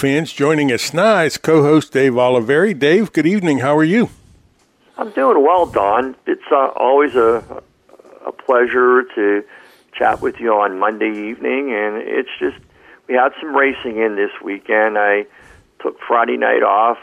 fans, joining us now is co-host Dave Oliveri. Dave, good evening. How are you? I'm doing well, Don. It's uh, always a a pleasure to chat with you on Monday evening, and it's just we had some racing in this weekend. I took Friday night off,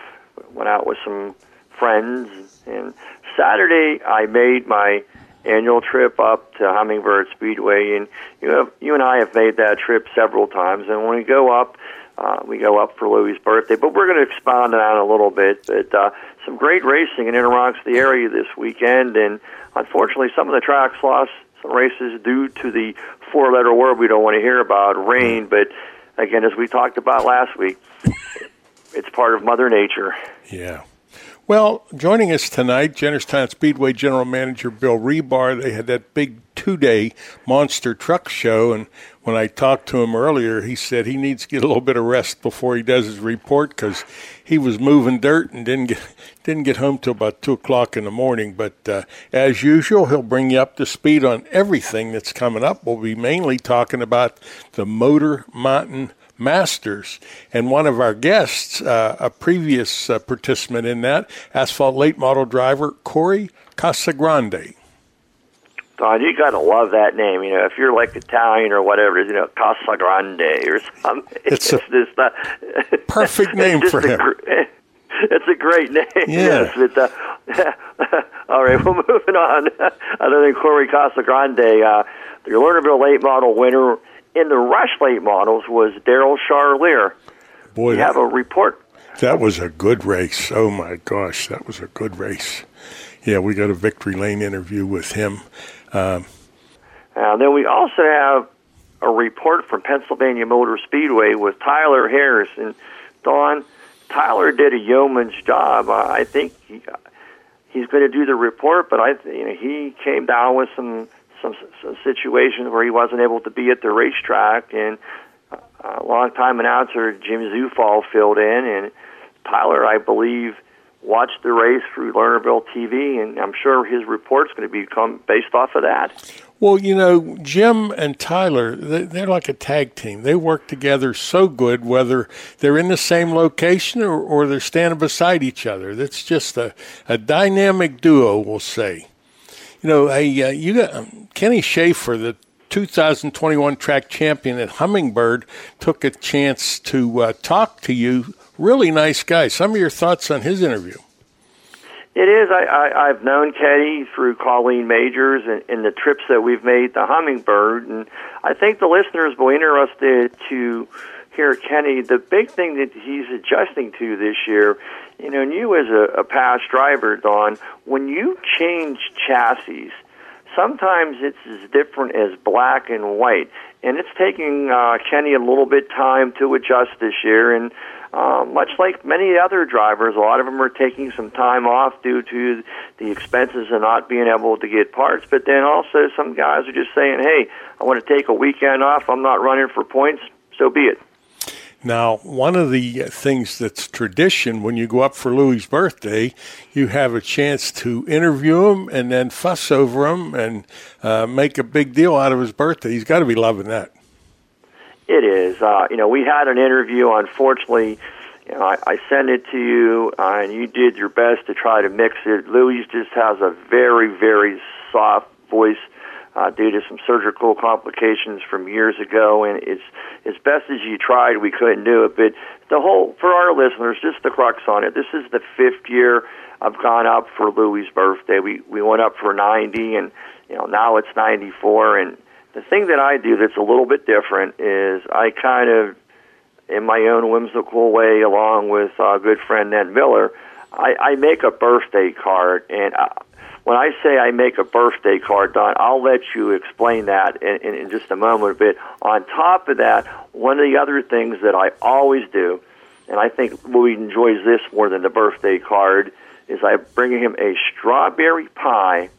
went out with some friends, and Saturday I made my annual trip up to Hummingbird Speedway, and you have, you and I have made that trip several times. And when we go up, uh, we go up for Louis' birthday, but we're going to expand on a little bit. But uh, some great racing in Interrocks, the area this weekend, and unfortunately, some of the tracks lost some races due to the four-letter word we don't want to hear about, rain. But again, as we talked about last week, it's part of Mother Nature. Yeah. Well, joining us tonight, Jennerstown Speedway General Manager Bill Rebar. They had that big two-day monster truck show, and when I talked to him earlier, he said he needs to get a little bit of rest before he does his report because he was moving dirt and didn't get didn't get home till about two o'clock in the morning. But uh, as usual, he'll bring you up to speed on everything that's coming up. We'll be mainly talking about the Motor Mountain Masters. And one of our guests, uh, a previous uh, participant in that, asphalt late model driver Corey Casagrande. Don, you got to love that name. You know, if you're like Italian or whatever, you know, Casa Grande or something. It's a just not, perfect name it's for a him. It's a great name. Yeah. Yes, but, uh, all right, well, moving on. Other than Corey Casagrande, uh, the Lernerville late model winner in the Rush late models was Daryl Charlier. Boy, We have a report. That was a good race. Oh my gosh, that was a good race. Yeah, we got a victory lane interview with him. Um, Uh, then we also have a report from Pennsylvania Motor Speedway with Tyler Harris. And Don, Tyler did a yeoman's job. Uh, I think he, he's going to do the report, but I, you know, he came down with some, some some situations where he wasn't able to be at the racetrack, and uh, longtime announcer Jim Zufall filled in, and Tyler, I believe, watched the race through Lernerville TV, and I'm sure his report's going to become based off of that. well, you know, Jim and Tyler, they- they're like a tag team. They work together so good, whether they're in the same location or, or they're standing beside each other. That's just a, a dynamic duo, we'll say. You know, hey, uh, you got um, Kenny Schaefer, the 2021 track champion at Hummingbird, took a chance to uh, talk to you. Really nice guy. Some of your thoughts on his interview? It is. I, I, I've known Kenny through Colleen Majors and, and the trips that we've made to Hummingbird, and I think the listeners will be interested to hear Kenny. The big thing that he's adjusting to this year, you know, and you as a, a past driver, Don, when you change chassis, sometimes it's as different as black and white, and it's taking uh, Kenny a little bit time to adjust this year, and uh, much like many other drivers, a lot of them are taking some time off due to the expenses of not being able to get parts. But then also some guys are just saying, "Hey, I want to take a weekend off. I'm not running for points. So be it." Now, one of the things that's tradition when you go up for Louis' birthday, you have a chance to interview him and then fuss over him and uh, make a big deal out of his birthday. He's got to be loving that. It is. Uh, you know, we had an interview. Unfortunately, you know, I, I sent it to you, uh, and you did your best to try to mix it. Louis just has a very, very soft voice uh, due to some surgical complications from years ago, and it's as best as you tried, we couldn't do it. But the whole, for our listeners, just the crux on it. This is the fifth year I've gone up for Louis' birthday. We we went up for 90, and you know now it's 94, and the thing that I do that's a little bit different is I kind of, in my own whimsical way, along with a good friend Ned Miller, I, I make a birthday card. And I, when I say I make a birthday card, Don, I'll let you explain that in, in, in just a moment. But on top of that, one of the other things that I always do, and I think Louis enjoys this more than the birthday card, is I bring him a strawberry pie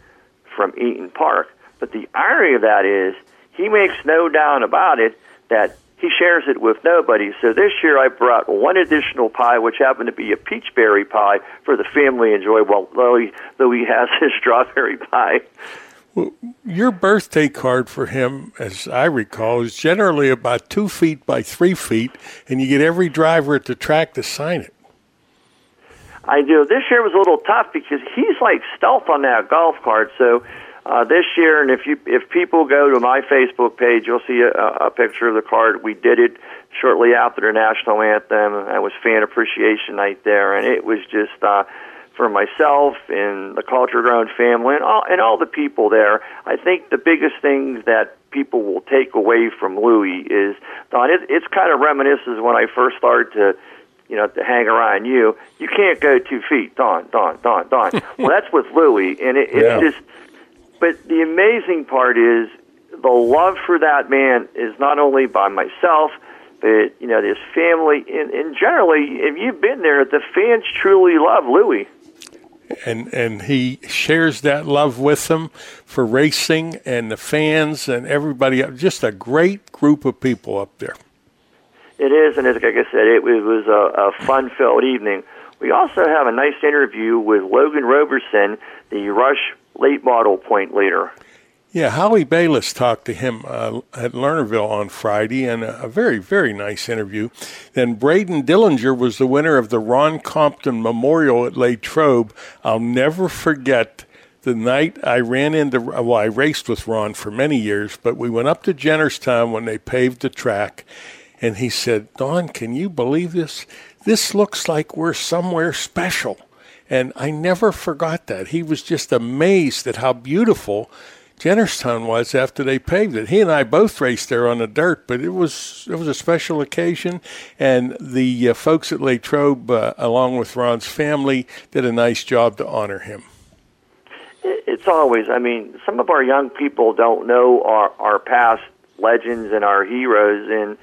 from Eaton Park. But the irony of that is he makes no doubt about it that he shares it with nobody. So this year I brought one additional pie, which happened to be a peach berry pie for the family enjoy. Well, Louis, Louis has his strawberry pie. Well, your birthday card for him, as I recall, is generally about two feet by three feet, and you get every driver at the track to sign it. I do. This year was a little tough because he's like stealth on that golf cart. So uh, this year, and if you if people go to my Facebook page, you'll see a, a picture of the card. We did it shortly after the national anthem. That was fan appreciation night there, and it was just uh, for myself and the Culture ground family and all and all the people there. I think the biggest things that people will take away from Louis is Don. It, it's kind of reminisces when I first started to you know, to hang around you, you can't go two feet. Don, Don, Don, Don. well, that's with Louis, and it, it's Yeah. just but the amazing part is the love for that man is not only by myself, but you know his family, and, and generally, if you've been there, the fans truly love Louis. and and he shares that love with them for racing and the fans and everybody. Just a great group of people up there. It is, and it's, like I said, it, was- was a, a fun-filled evening. We also have a nice interview with Logan Roberson, the Rush late model point leader. Yeah, Holly Bayless talked to him uh, at Lernerville on Friday, and a, a very, very nice interview. Then Braden Dillinger was the winner of the Ron Compton Memorial at Latrobe. I'll never forget the night I ran into, well, I raced with Ron for many years, but we went up to Jennerstown when they paved the track, and he said, Don, can you believe this? This looks like we're somewhere special. And I never forgot that. He was just amazed at how beautiful Jennerstown was after they paved it. He and I both raced there on the dirt, but it was it was a special occasion, and the uh, folks at Latrobe, uh, along with Ron's family, did a nice job to honor him. It's always, I mean, some of our young people don't know our, our past legends and our heroes. And,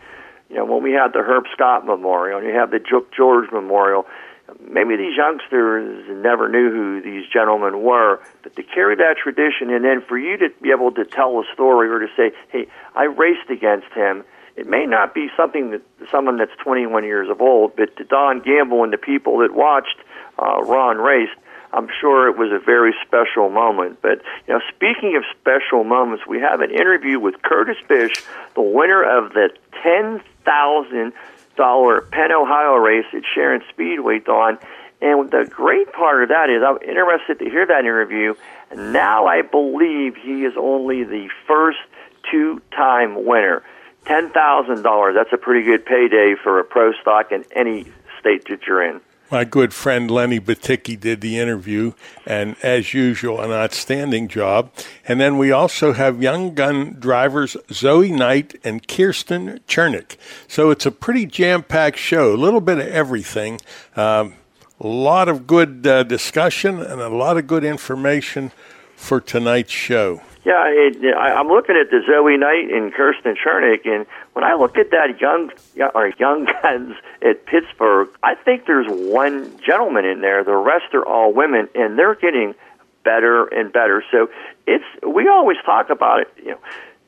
you know, when we had the Herb Scott Memorial and you have the Jook George Memorial, maybe these youngsters never knew who these gentlemen were, but to carry that tradition and then for you to be able to tell a story or to say, hey, I raced against him, it may not be something that someone that's 21 years of old, but to Don Gamble and the people that watched uh, Ron race, I'm sure it was a very special moment. But you know, speaking of special moments, we have an interview with Curtis Bish, the winner of the ten thousand dollar Penn Ohio race at Sharon Speedway, Don. And the great part of that is I'm interested to hear that interview. Now I believe he is only the first two-time winner. Ten thousand dollars. That's a pretty good payday for a pro stock in any state that you're in. My good friend Lenny Baticki did the interview, and as usual, an outstanding job. And then we also have young gun drivers Zoe Knight and Kirsten Chernick. So it's a pretty jam packed show, a little bit of everything. Um, a lot of good uh, discussion and a lot of good information for tonight's show. Yeah, it, uh, I, I'm looking at the Zoe Knight and Kirsten Chernick, and when I look at that young or young guns at Pittsburgh, I think there's one gentleman in there. The rest are all women, and they're getting better and better. So it's we always talk about it. You know,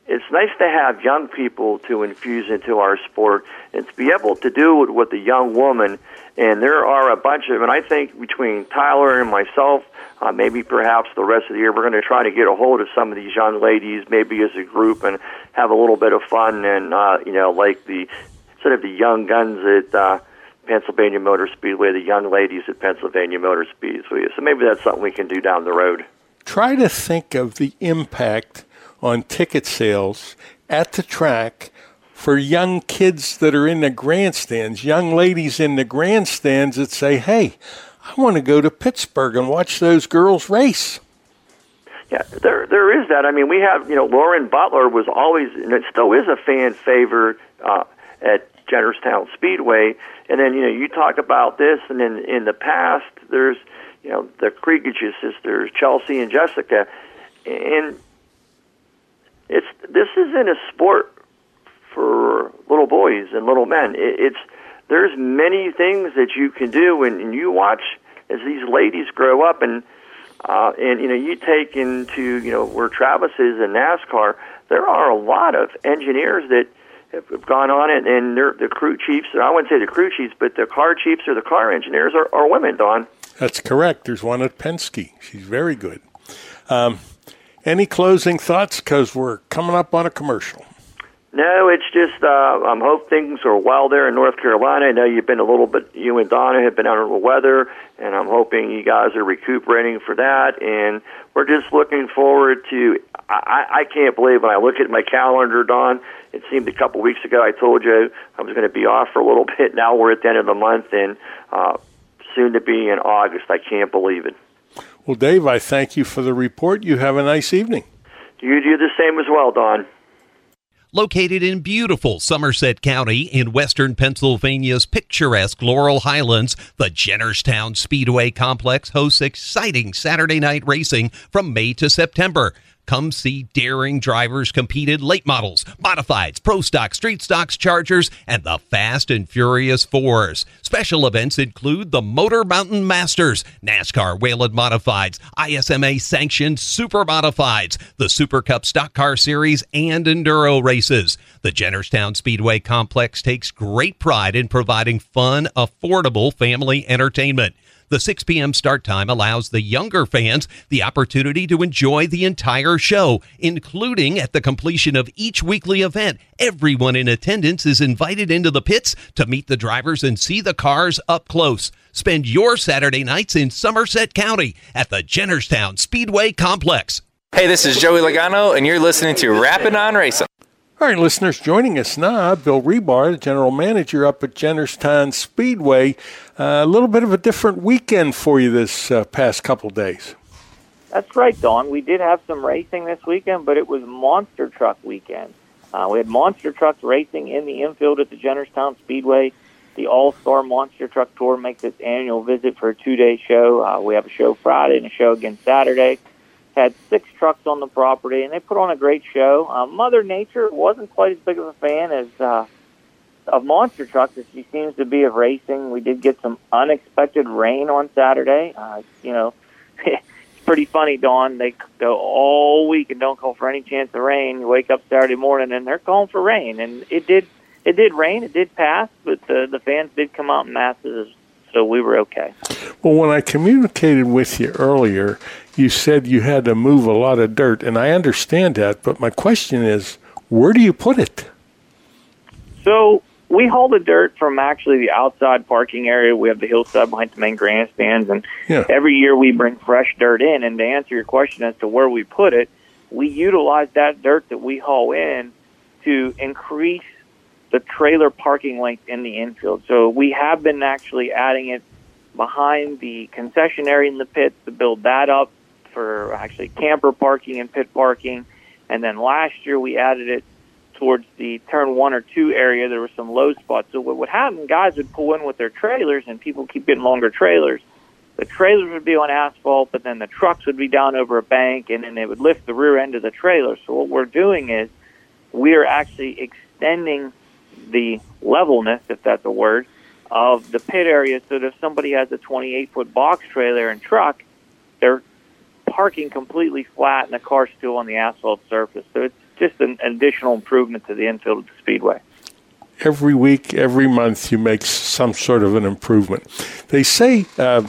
it's nice to have young people to infuse into our sport, and to be able to do it with a young woman. And there are a bunch of, and I think between Tyler and myself uh, maybe perhaps the rest of the year we're going to try to get a hold of some of these young ladies, maybe as a group, and have a little bit of fun and uh, you know, like the sort of the young guns at uh, Pennsylvania Motor Speedway, the young ladies at Pennsylvania Motor Speedway. So maybe that's something we can do down the road. Try to think of the impact on ticket sales at the track for young kids that are in the grandstands, young ladies in the grandstands that say, hey, I want to go to Pittsburgh and watch those girls race. Yeah, there there is that. I mean, we have you know Lauren Butler was always and it still is a fan favorite uh, at Jennerstown Speedway. And then you know you talk about this, and then in the past there's you know the Kriegage sisters, Chelsea and Jessica, and it's this isn't a sport for little boys and little men. It, it's there's many things that you can do, and, and you watch as these ladies grow up, and uh, and you know you take into you know where Travis is in NASCAR. There are a lot of engineers that have gone on it, and they're the crew chiefs. I wouldn't say the crew chiefs, but the car chiefs or the car engineers are, are women. Don. That's correct. There's one at Penske. She's very good. Um, any closing thoughts? Because we're coming up on a commercial. No, it's just uh, I'm hope things are well there in North Carolina. I know you've been a little bit. You and Donna have been under the weather, and I'm hoping you guys are recuperating for that. And we're just looking forward to. I, I can't believe when I look at my calendar, Don. It seemed a couple weeks ago I told you I was going to be off for a little bit. Now we're at the end of the month, and uh, soon to be in August. I can't believe it. Well, Dave, I thank you for the report. You have a nice evening. You do the same as well, Don. Located in beautiful Somerset County in western Pennsylvania's picturesque Laurel Highlands, the Jennerstown Speedway Complex hosts exciting Saturday night racing from May to September. Come see daring drivers compete in late models, modifieds, pro stock, street stocks, chargers, and the Fast and Furious Fours. Special events include the Motor Mountain Masters, NASCAR Whelen Modifieds, ISMA sanctioned Super Modifieds, the Super Cup Stock Car Series, and Enduro races. The Jennerstown Speedway Complex takes great pride in providing fun, affordable family entertainment. The 6 p.m. start time allows the younger fans the opportunity to enjoy the entire show, including at the completion of each weekly event. Everyone in attendance is invited into the pits to meet the drivers and see the cars up close. Spend your Saturday nights in Somerset County at the Jennerstown Speedway Complex. Hey, this is Joey Logano, and you're listening to Rapping on Racing. All right, listeners, joining us now, Bill Rebar, the general manager up at Jennerstown Speedway. Uh, a little bit of a different weekend for you this uh, past couple days. That's right, Don. We did have some racing this weekend, but it was monster truck weekend. Uh, we had monster trucks racing in the infield at the Jennerstown Speedway. The All Star Monster Truck Tour makes its annual visit for a two day show. Uh, we have a show Friday and a show again Saturday had six trucks on the property, and they put on a great show. Uh, Mother Nature wasn't quite as big of a fan as uh, of monster trucks as she seems to be of racing. We did get some unexpected rain on Saturday. Uh, you know, it's pretty funny, Don. They go all week and don't call for any chance of rain. You wake up Saturday morning and they're calling for rain, and it did. It did rain. It did pass, but the the fans did come out in masses so we were okay. Well, when I communicated with you earlier, you said you had to move a lot of dirt, and I understand that, but my question is, where do you put it? So we haul the dirt from actually the outside parking area. We have the hillside behind the main grandstands, and Yeah. every year we bring fresh dirt in. And to answer your question as to where we put it, we utilize that dirt that we haul in to increase the trailer parking length in the infield. So we have been actually adding it behind the concessionary in the pits to build that up for actually camper parking and pit parking. And then last year we added it towards the turn one or two area. There were some low spots. So what would happen, guys would pull in with their trailers and people keep getting longer trailers. The trailers would be on asphalt, but then the trucks would be down over a bank and then they would lift the rear end of the trailer. So what we're doing is we are actually extending the levelness, if that's a word, of the pit area so that if somebody has a 28 foot box trailer and truck, they're parking completely flat and the car still on the asphalt surface. So it's just an additional improvement to the infield of the speedway. Every week, every month, you make some sort of an improvement. They say uh,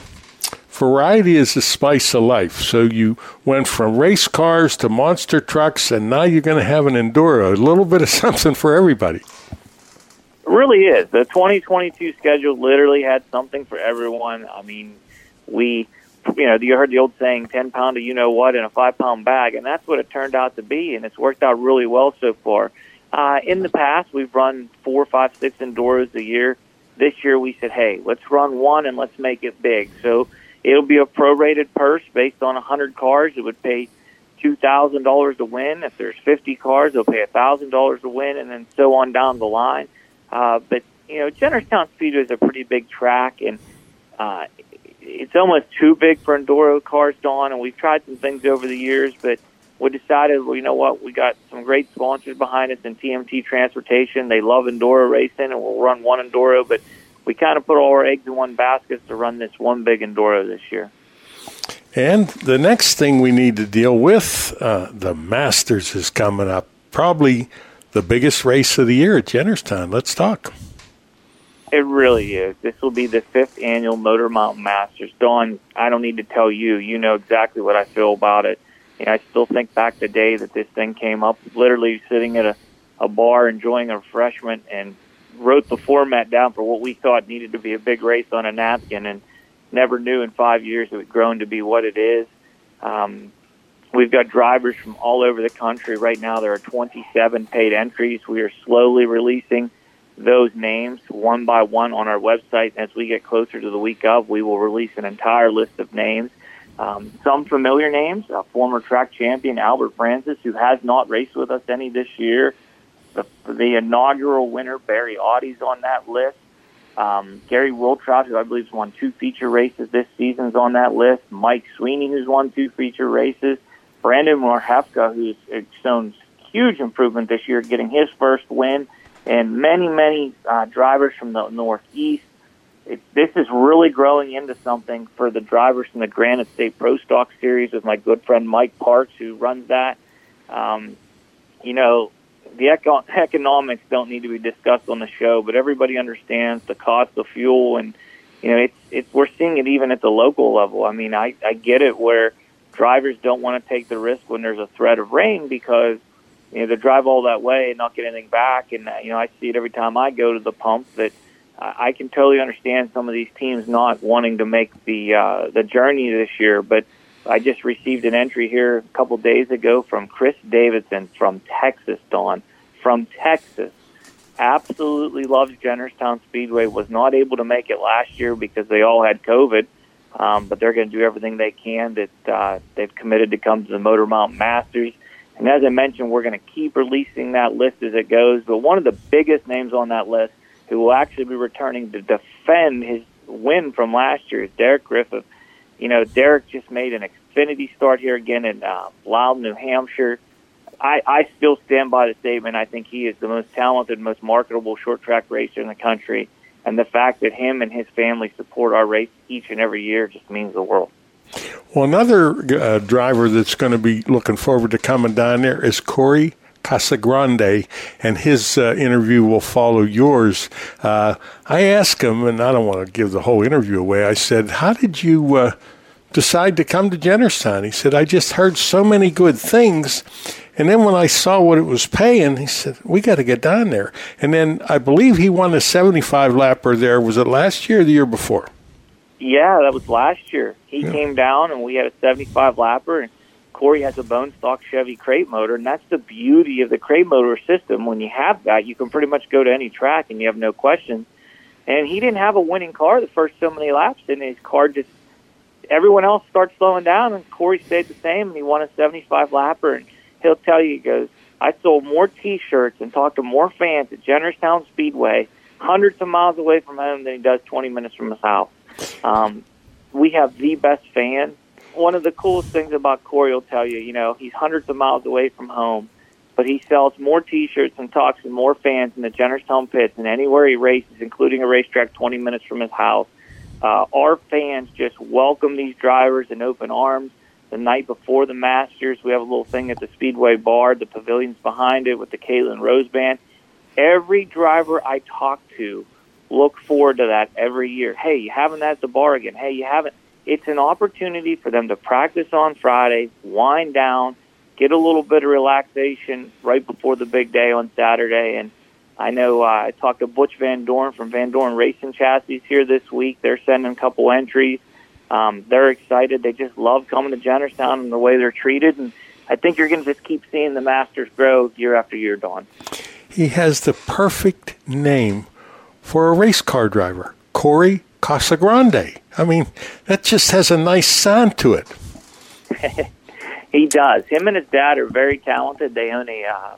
variety is the spice of life. So you went from race cars to monster trucks, and now you're going to have an Enduro. A little bit of something for everybody. It really is. The 2022 schedule literally had something for everyone. I mean, we, you know, you heard the old saying, 10 pound of you know what in a five pound bag, and that's what it turned out to be, and it's worked out really well so far. Uh, in the past, we've run four, five, six Enduros a year. This year, we said, hey, let's run one and let's make it big. So it'll be a prorated purse based on 100 cars. It would pay $2,000 to win. If there's 50 cars, they'll pay $1,000 to win, and then so on down the line. Uh, but you know, Jennerstown Speedway is a pretty big track, and uh, it's almost too big for enduro cars, Don. And we've tried some things over the years, but we decided, well, you know what? We got some great sponsors behind us in TMT Transportation. They love enduro racing, and we'll run one enduro. But we kind of put all our eggs in one basket to run this one big enduro this year. And the next thing we need to deal with, uh, the Masters is coming up. Probably the biggest race of the year at Jennerstown. Let's talk. It really is. This will be the fifth annual Motor Mountain Masters. Don, I don't need to tell you. You know exactly what I feel about it. You know, I still think back the day that this thing came up, literally sitting at a, a bar enjoying a refreshment and wrote the format down for what we thought needed to be a big race on a napkin and never knew in five years it had grown to be what it is. Um, We've got drivers from all over the country. Right now, there are 27 paid entries. We are slowly releasing those names one by one on our website. As we get closer to the week of, we will release an entire list of names. Um, some familiar names, former track champion Albert Francis, who has not raced with us any this year. The, the inaugural winner, Barry Awtey's on that list. Um, Gary Wiltrout, who I believe has won two feature races this season, is on that list. Mike Sweeney, who's won two feature races. Brandon Marhefka, who's shown huge improvement this year, getting his first win, and many, many uh, drivers from the Northeast. It, this is really growing into something for the drivers from the Granite State Pro Stock Series with my good friend Mike Parks, who runs that. Um, you know, the eco- economics don't need to be discussed on the show, but everybody understands the cost of fuel, and you know, it's it's we're seeing it even at the local level. I mean, I I get it where drivers don't want to take the risk when there's a threat of rain because you know they drive all that way and not get anything back. And uh, you know I see it every time I go to the pump that I can totally understand some of these teams not wanting to make the uh, the journey this year. But I just received an entry here a couple days ago from Chris Davidson from Texas. Dawn from Texas absolutely loves Jennerstown Speedway. Was not able to make it last year because they all had COVID um, but they're going to do everything they can. That uh, they've committed to come to the Motor Mountain Masters. And as I mentioned, we're going to keep releasing that list as it goes. But one of the biggest names on that list, who will actually be returning to defend his win from last year, is Derek Griffith. You know, Derek just made an Xfinity start here again in uh, Loudon, New Hampshire. I, I still stand by the statement. I think he is the most talented, most marketable short track racer in the country and the fact that him and his family support our race each and every year just means the world. Well, another uh, driver that's going to be looking forward to coming down there is Corey Casagrande, and his uh, interview will follow yours. Uh, I asked him, and I don't want to give the whole interview away. I said, "How did you uh, decide to come to Jennerstown?" He said, "I just heard so many good things, and then when I saw what it was paying, he said, "We got to get down there." And then I believe he won a 75 lapper there. Was it last year or the year before? Yeah, that was last year. He yeah. came down and we had a 75 lapper, and Corey has a bone stock Chevy crate motor, and that's the beauty of the crate motor system. When you have that, you can pretty much go to any track and you have no questions. and he didn't have a winning car the first so many laps, and his car just everyone else starts slowing down, and Corey stayed the same, and he won a 75 lapper, and he'll tell you, he goes, I sold more T-shirts and talked to more fans at Jennerstown Speedway, hundreds of miles away from home, than he does 20 minutes from his house. Um, we have the best fans. One of the coolest things about Corey will tell you, you know, he's hundreds of miles away from home, but he sells more T-shirts and talks to more fans in the Jennerstown pits than anywhere he races, including a racetrack 20 minutes from his house. Uh, our fans just welcome these drivers in open arms. The night before the Masters, we have a little thing at the Speedway bar. The pavilion's behind it with the Caitlin Rose Band. Every driver I talk to look forward to that every year. Hey, you haven't at the bar again. Hey, you haven't. It's an opportunity for them to practice on Friday, wind down, get a little bit of relaxation right before the big day on Saturday. And I know uh, I talked to Butch Van Dorn from Van Dorn Racing Chassis here this week. They're sending a couple entries. Um, they're excited. They just love coming to Jennerstown and the way they're treated. And I think you're going to just keep seeing the Masters grow year after year, Don. He has the perfect name for a race car driver, Corey Casagrande. I mean, that just has a nice sound to it. he does. Him and his dad are very talented. They own a uh,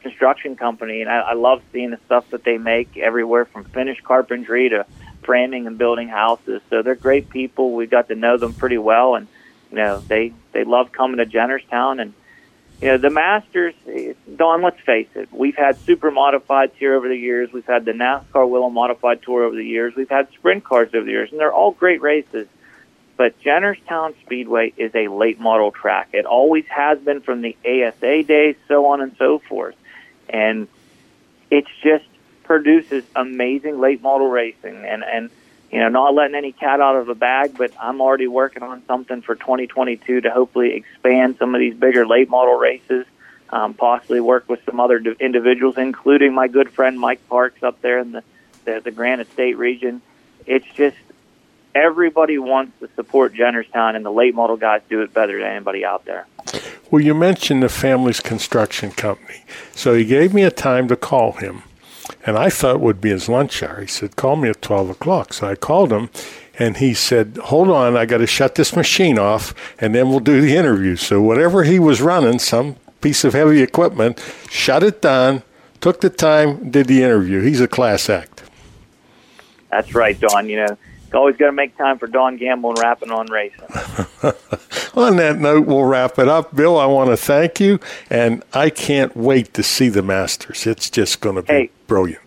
construction company, and I, I love seeing the stuff that they make everywhere from finished carpentry to framing and building houses. So they're great people. We got to know them pretty well, and you know they they love coming to Jennerstown. And you know the Masters. Don, let's face it, we've had super modifieds here over the years. We've had the NASCAR Whelen Modified Tour over the years. We've had sprint cars over the years, and they're all great races. But Jennerstown Speedway is a late model track. It always has been from the ASA days, so on and so forth. And it's just produces amazing late model racing and and you know not letting any cat out of the bag but i'm already working on something for 2022 to hopefully expand some of these bigger late model races um, possibly work with some other individuals including my good friend mike parks up there in the the, the granite state region. It's just everybody wants to support jennerstown and the late model guys do it better than anybody out there. Well you mentioned the family's construction company. So he gave me a time to call him and I thought would be his lunch hour. He said, Call me at 12 o'clock. So I called him, and he said, Hold on, I got to shut this machine off, and then we'll do the interview. So whatever he was running, some piece of heavy equipment, shut it down, took the time, did the interview. He's a class act. That's right, Don. You know, always got to make time for Don Gamble and rapping on racing. on that note, we'll wrap it up. Bill, I want to thank you, and I can't wait to see the Masters. It's just going to be hey, brilliant.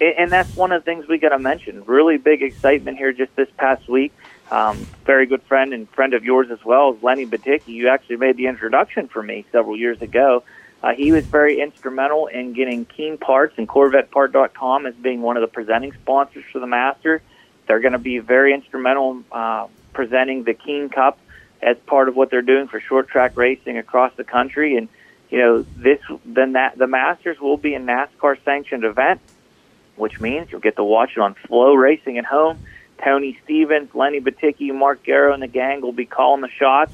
And that's one of the things we got to mention. Really big excitement here just this past week. Um, very good friend and friend of yours as well Lenny Baticki. You actually made the introduction for me several years ago. Uh, he was very instrumental in getting Keen Parts and CorvettePart.com as being one of the presenting sponsors for the Master. They're going to be very instrumental uh, presenting the Keen Cup as part of what they're doing for short track racing across the country. And you know, this then that the Masters will be a NASCAR sanctioned event, which means you'll get to watch it on FloRacing at home. Tony Stevens, Lenny Baticki, Mark Garrow, and the gang will be calling the shots.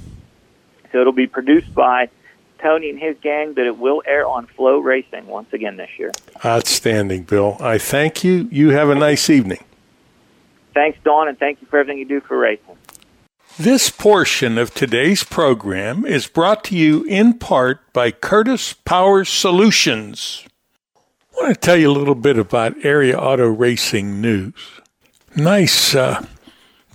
So it'll be produced by Tony and his gang, but it will air on FloRacing once again this year. Outstanding, Bill. I thank you. You have a nice evening. Thanks, Don, and thank you for everything you do for racing. This portion of today's program is brought to you in part by Curtis Power Solutions. I want to tell you a little bit about Area Auto Racing News. Nice uh,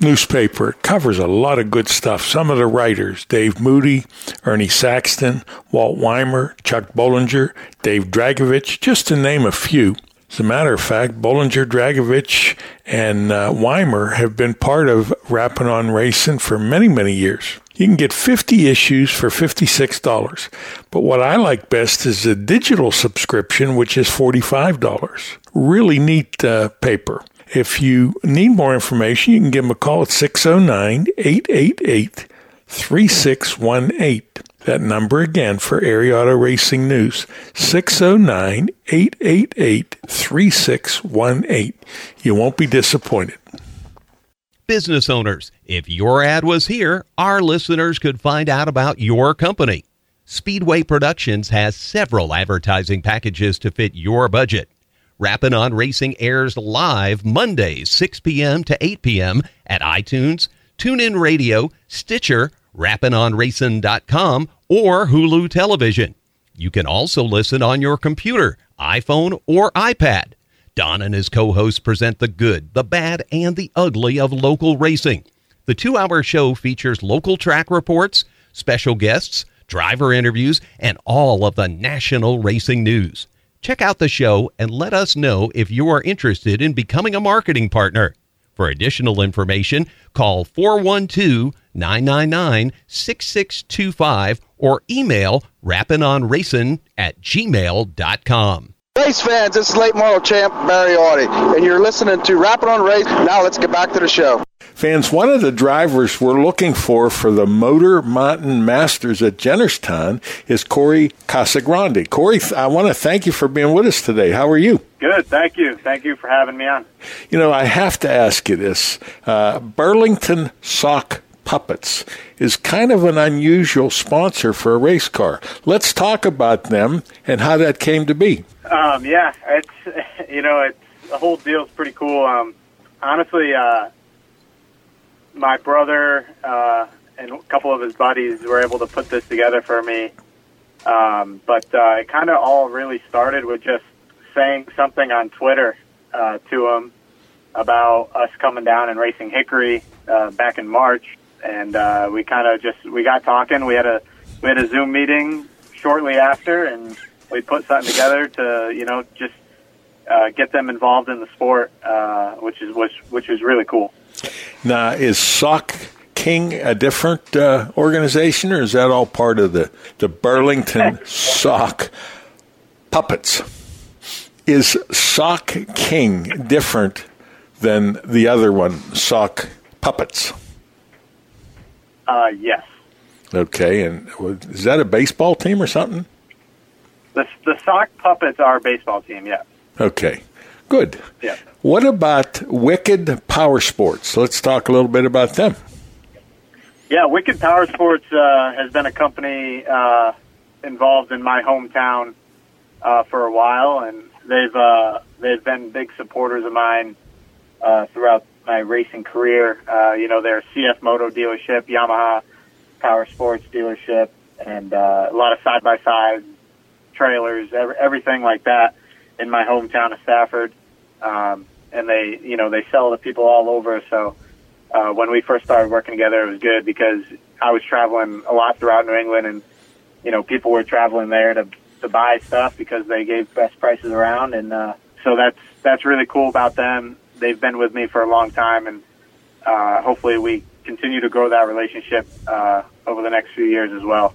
newspaper. It covers a lot of good stuff. Some of the writers Dave Moody, Ernie Saxton, Walt Weimer, Chuck Bollinger, Dave Dragovich, just to name a few. As a matter of fact, Bollinger, Dragovich, and uh, Weimer have been part of Rapping on Racing for many, many years. You can get 50 issues for $56. But what I like best is the digital subscription, which is $45. Really neat uh, paper. If you need more information, you can give them a call at 609 888 3618. That number again for Auto Racing News 609 888 3618. You won't be disappointed. Business owners, if your ad was here, our listeners could find out about your company. Speedway Productions has several advertising packages to fit your budget. Rapping on Racing airs live Mondays, 6 p.m. to 8 p.m. at iTunes, TuneIn Radio, Stitcher, rappingonracing.com, or Hulu Television. You can also listen on your computer, iPhone, or iPad. Don and his co hosts present the good, the bad, and the ugly of local racing. The two hour show features local track reports, special guests, driver interviews, and all of the national racing news. Check out the show and let us know if you are interested in becoming a marketing partner. For additional information, call 412 999 6625 or email rappinonracing at gmail.com. Race fans, this is late model champ Barry Awtey, and you're listening to Rapping on Race. Now let's get back to the show. Fans, one of the drivers we're looking for for the Motor Mountain Masters at Jennerstown is Corey Casagrande. Corey, I want to thank you for being with us today. How are you? Good, thank you. Thank you for having me on. You know, I have to ask you this. Uh, Burlington Sock Puppets is kind of an unusual sponsor for a race car. Let's talk about them and how that came to be. Um, yeah, it's you know, it's the whole deal deal's pretty cool. Um, honestly, uh, my brother uh, and a couple of his buddies were able to put this together for me. Um, but uh, it kind of all really started with just saying something on Twitter uh, to him about us coming down and racing Hickory uh, back in March, and uh, we kind of just we got talking. We had a we had a Zoom meeting shortly after, and we put something together to you know just uh, get them involved in the sport, uh, which is which which is really cool. Now, is Sock King a different uh, organization, or is that all part of the the Burlington Sock Puppets? Is Sock King different than the other one, Sock Puppets? Uh, yes, Okay, and is that a baseball team or something? the the sock puppets are a baseball team. Yeah, Okay, good. yeah. What about Wicked Power Sports? Let's talk a little bit about them. Yeah, Wicked Power Sports uh, has been a company uh, involved in my hometown uh, for a while, and they've uh, they've been big supporters of mine uh, throughout my racing career. Uh, you know, they're a CF Moto dealership, Yamaha Power Sports dealership, and uh, a lot of side by side trailers, every, everything like that in my hometown of Stafford. Um, and they, you know, they sell to people all over. So uh, when we first started working together, it was good because I was traveling a lot throughout New England, and you know, people were traveling there to to buy stuff because they gave best prices around, and uh, so that's that's really cool about them. They've been with me for a long time, and uh, hopefully we continue to grow that relationship uh, over the next few years as well.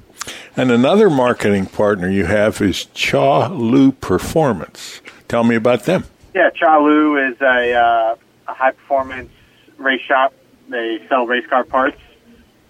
And another marketing partner you have is Chalu Performance. Tell me about them. Yeah, Chalu is a, uh, a high performance race shop. They sell race car parts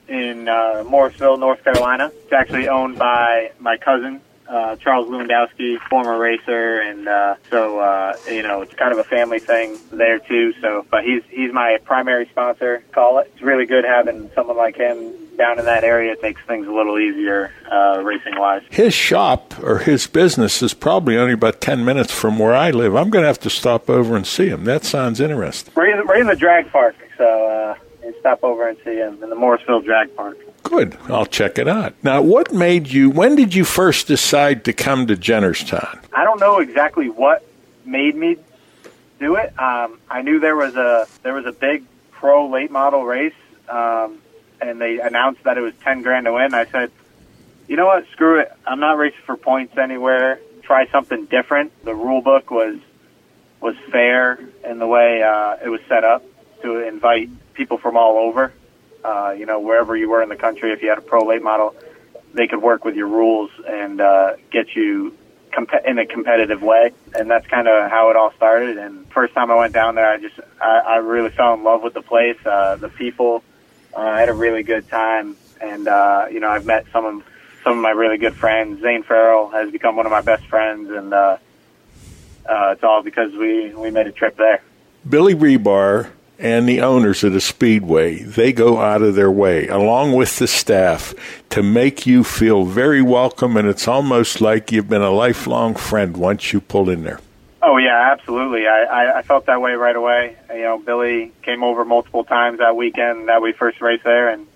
in uh, Morrisville, North Carolina. It's actually owned by my cousin, uh, Charles Lewandowski, former racer, and uh, so uh, you know it's kind of a family thing there too. So, but he's he's my primary sponsor. Call it. It's really good having someone like him down in that area. It makes things a little easier uh, racing wise. His shop or his business is probably only about 10 minutes from where I live. I'm going to have to stop over and see him. That sounds interesting. Right in, the, right in the drag park. So uh, stop over and see him in the Morrisville drag park. Good. I'll check it out. Now, what made you, when did you first decide to come to Jennerstown? I don't know exactly what made me do it. Um, I knew there was a there was a big pro late model race, um, and they announced that it was ten grand to win. I said, you know what, screw it. I'm not racing for points anywhere. Try something different. The rule book was was fair in the way uh, it was set up to invite people from all over. Uh, you know, wherever you were in the country, if you had a pro late model, they could work with your rules and uh, get you comp- in a competitive way. And that's kind of how it all started. And first time I went down there, I just I, I really fell in love with the place, uh, the people. Uh, I had a really good time, and uh, you know, I've met some of some of my really good friends. Zane Farrell has become one of my best friends, and uh, uh, it's all because we we made a trip there. Billy Rebar and the owners of the Speedway, they go out of their way, along with the staff, to make you feel very welcome, and it's almost like you've been a lifelong friend once you pull in there. Oh yeah, absolutely. I, I, I felt that way right away. You know, Billy came over multiple times that weekend that we first raced there, and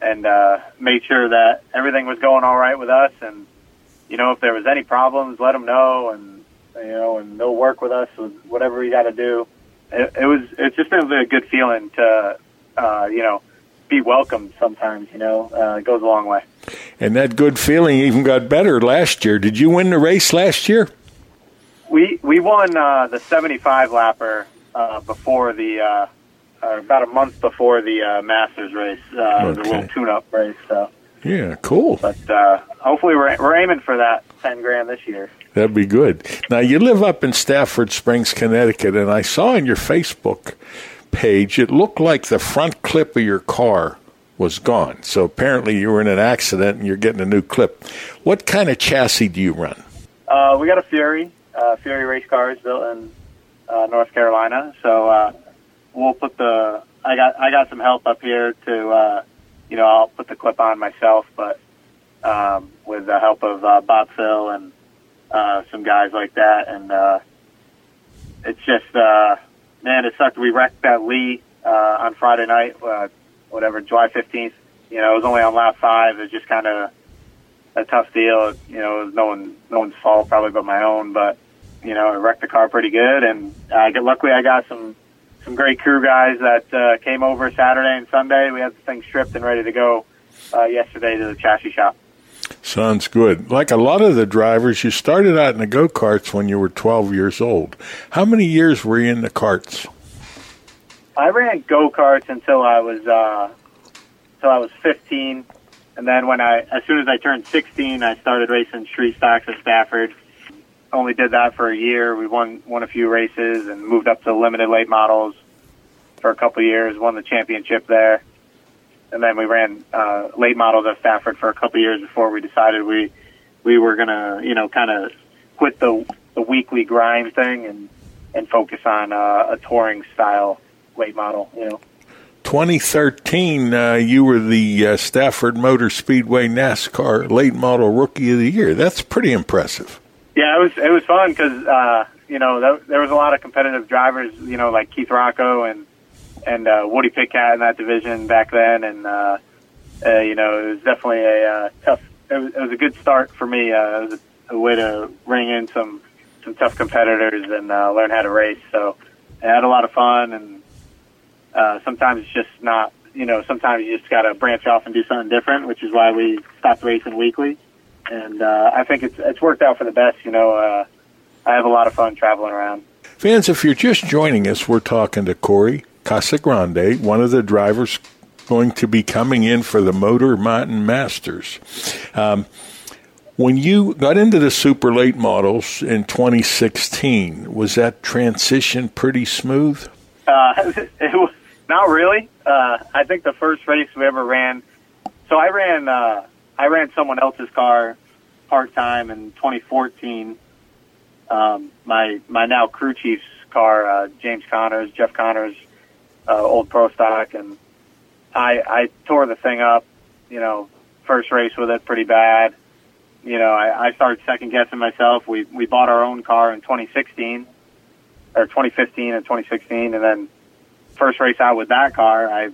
and uh, made sure that everything was going all right with us. And you know, if there was any problems, let him know, and you know, and they'll work with us with whatever we got to do. It, it was it's just been a good feeling to uh, you know be welcomed. Sometimes you know uh, it goes a long way. And that good feeling even got better last year. Did you win the race last year? We we won uh, the 75 lapper uh, before the uh, uh, about a month before the uh, Masters race, uh, the little tune-up race. So, Yeah, cool. but uh, hopefully we're we're aiming for that 10 grand this year. That'd be good. Now you live up in Stafford Springs, Connecticut, and I saw on your Facebook page it looked like the front clip of your car was gone. So apparently you were in an accident and you're getting a new clip. What kind of chassis do you run? Uh, we got a Fury, uh, Fury race cars built in uh, North Carolina. So uh, we'll put the. I got I got some help up here to, uh, you know, I'll put the clip on myself, but um, with the help of uh, Bob Phil and uh, some guys like that, and uh, it's just uh, man, it sucked. We wrecked that Lee uh, on Friday night, uh, whatever July fifteenth. You know, it was only on lap five. It was just kind of a tough deal. You know, it was no one no one's fault probably but my own, but you know, it wrecked the car pretty good and I got luckily I got some some great crew guys that uh, came over Saturday and Sunday. We had the thing stripped and ready to go uh, yesterday to the chassis shop. Sounds good. Like a lot of the drivers, you started out in the go karts when you were 12 years old. How many years were you in the karts? I ran go karts until I was uh, until I was 15, and then when I as soon as I turned 16, I started racing street stocks at Stafford. Only did that for a year. We won won a few races and moved up to limited late models for a couple years. Won the championship there, and then we ran uh, late models at Stafford for a couple of years before we decided we we were gonna you know kind of quit the the weekly grind thing and and focus on uh, a touring style late model. You know. 2013, uh, you were the uh, Stafford Motor Speedway NASCAR Late Model Rookie of the Year. That's pretty impressive. Yeah, it was it was fun because uh, you know th- there was a lot of competitive drivers, you know, like Keith Rocco and and uh, Woody Pitkat in that division back then, and uh, uh, you know it was definitely a uh, tough. It was, it was a good start for me. Uh, it was a, a way to ring in some some tough competitors and uh, learn how to race. So I had a lot of fun, and uh, sometimes it's just not. You know, sometimes you just got to branch off and do something different, which is why we stopped racing weekly and uh, I think it's it's worked out for the best. You know, uh, I have a lot of fun traveling around. Fans, if you're just joining us, we're talking to Corey Casagrande, one of the drivers going to be coming in for the Motor Mountain Masters. Um, when you got into the super late models in 2016, was that transition pretty smooth? Uh, it not really. Uh, I think the first race we ever ran. So I ran. Uh, I ran someone else's car part time in 2014. Um, my my now crew chief's car, uh, James Connors, Jeff Connors, uh, old pro stock, and I I tore the thing up. You know, first race with it pretty bad. You know, I, I started second guessing myself. We we bought our own car in 2016 or 2015 and 2016, and then first race out with that car, I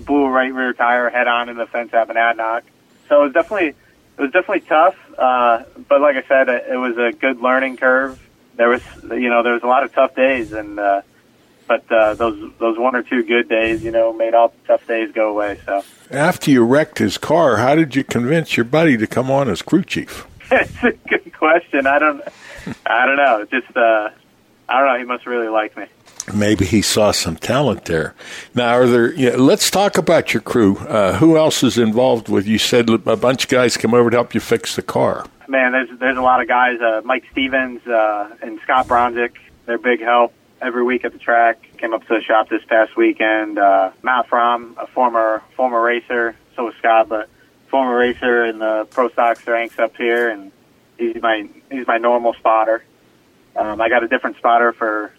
blew a right rear tire head on in the fence at Monadnock. So it was definitely it was definitely tough. Uh, but like I said, it, it was a good learning curve. There was you know there was a lot of tough days, and uh, but uh, those those one or two good days, you know, made all the tough days go away. So After you wrecked his car, how did you convince your buddy to come on as crew chief? it's a good question. I don't I don't know. Just uh, I don't know. He must really like me. Maybe he saw some talent there. Now, are there? Yeah, let's talk about your crew. Uh, who else is involved with? You said a bunch of guys come over to help you fix the car. Man, there's there's a lot of guys. Uh, Mike Stevens uh, and Scott Bronzik. They're big help every week at the track. Came up to the shop this past weekend. Uh, Matt Fromm, a former former racer, so was Scott, but former racer in the pro stocks ranks up here, and he's my he's my normal spotter. Um, I got a different spotter for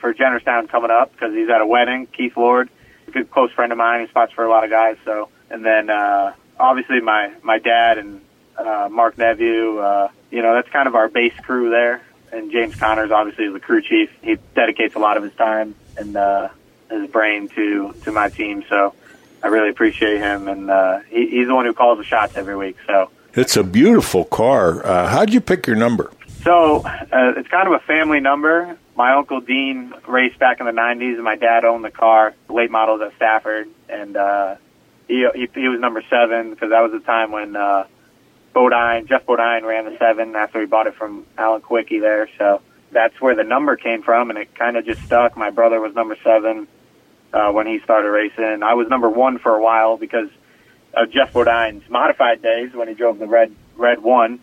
for Jennerstown coming up because he's at a wedding. Keith Lord, a good close friend of mine, he spots for a lot of guys. So, and then uh, obviously my my dad and uh, Mark Nephew. Uh, you know, that's kind of our base crew there. And James Connors obviously is the crew chief. He dedicates a lot of his time and uh, his brain to to my team. So I really appreciate him, and uh, he, he's the one who calls the shots every week. So It's a beautiful car. Uh, how'd you pick your number? So uh, it's kind of a family number. My uncle Dean raced back in the '90s, and my dad owned the car, the late models at Stafford, and uh, he, he he was number seven because that was the time when uh, Bodine, Geoff Bodine ran the seven after he bought it from Alan Kulwicki there. So that's where the number came from, and it kind of just stuck. My brother was number seven uh, when he started racing. I was number one for a while because of Geoff Bodine's modified days when he drove the red red one,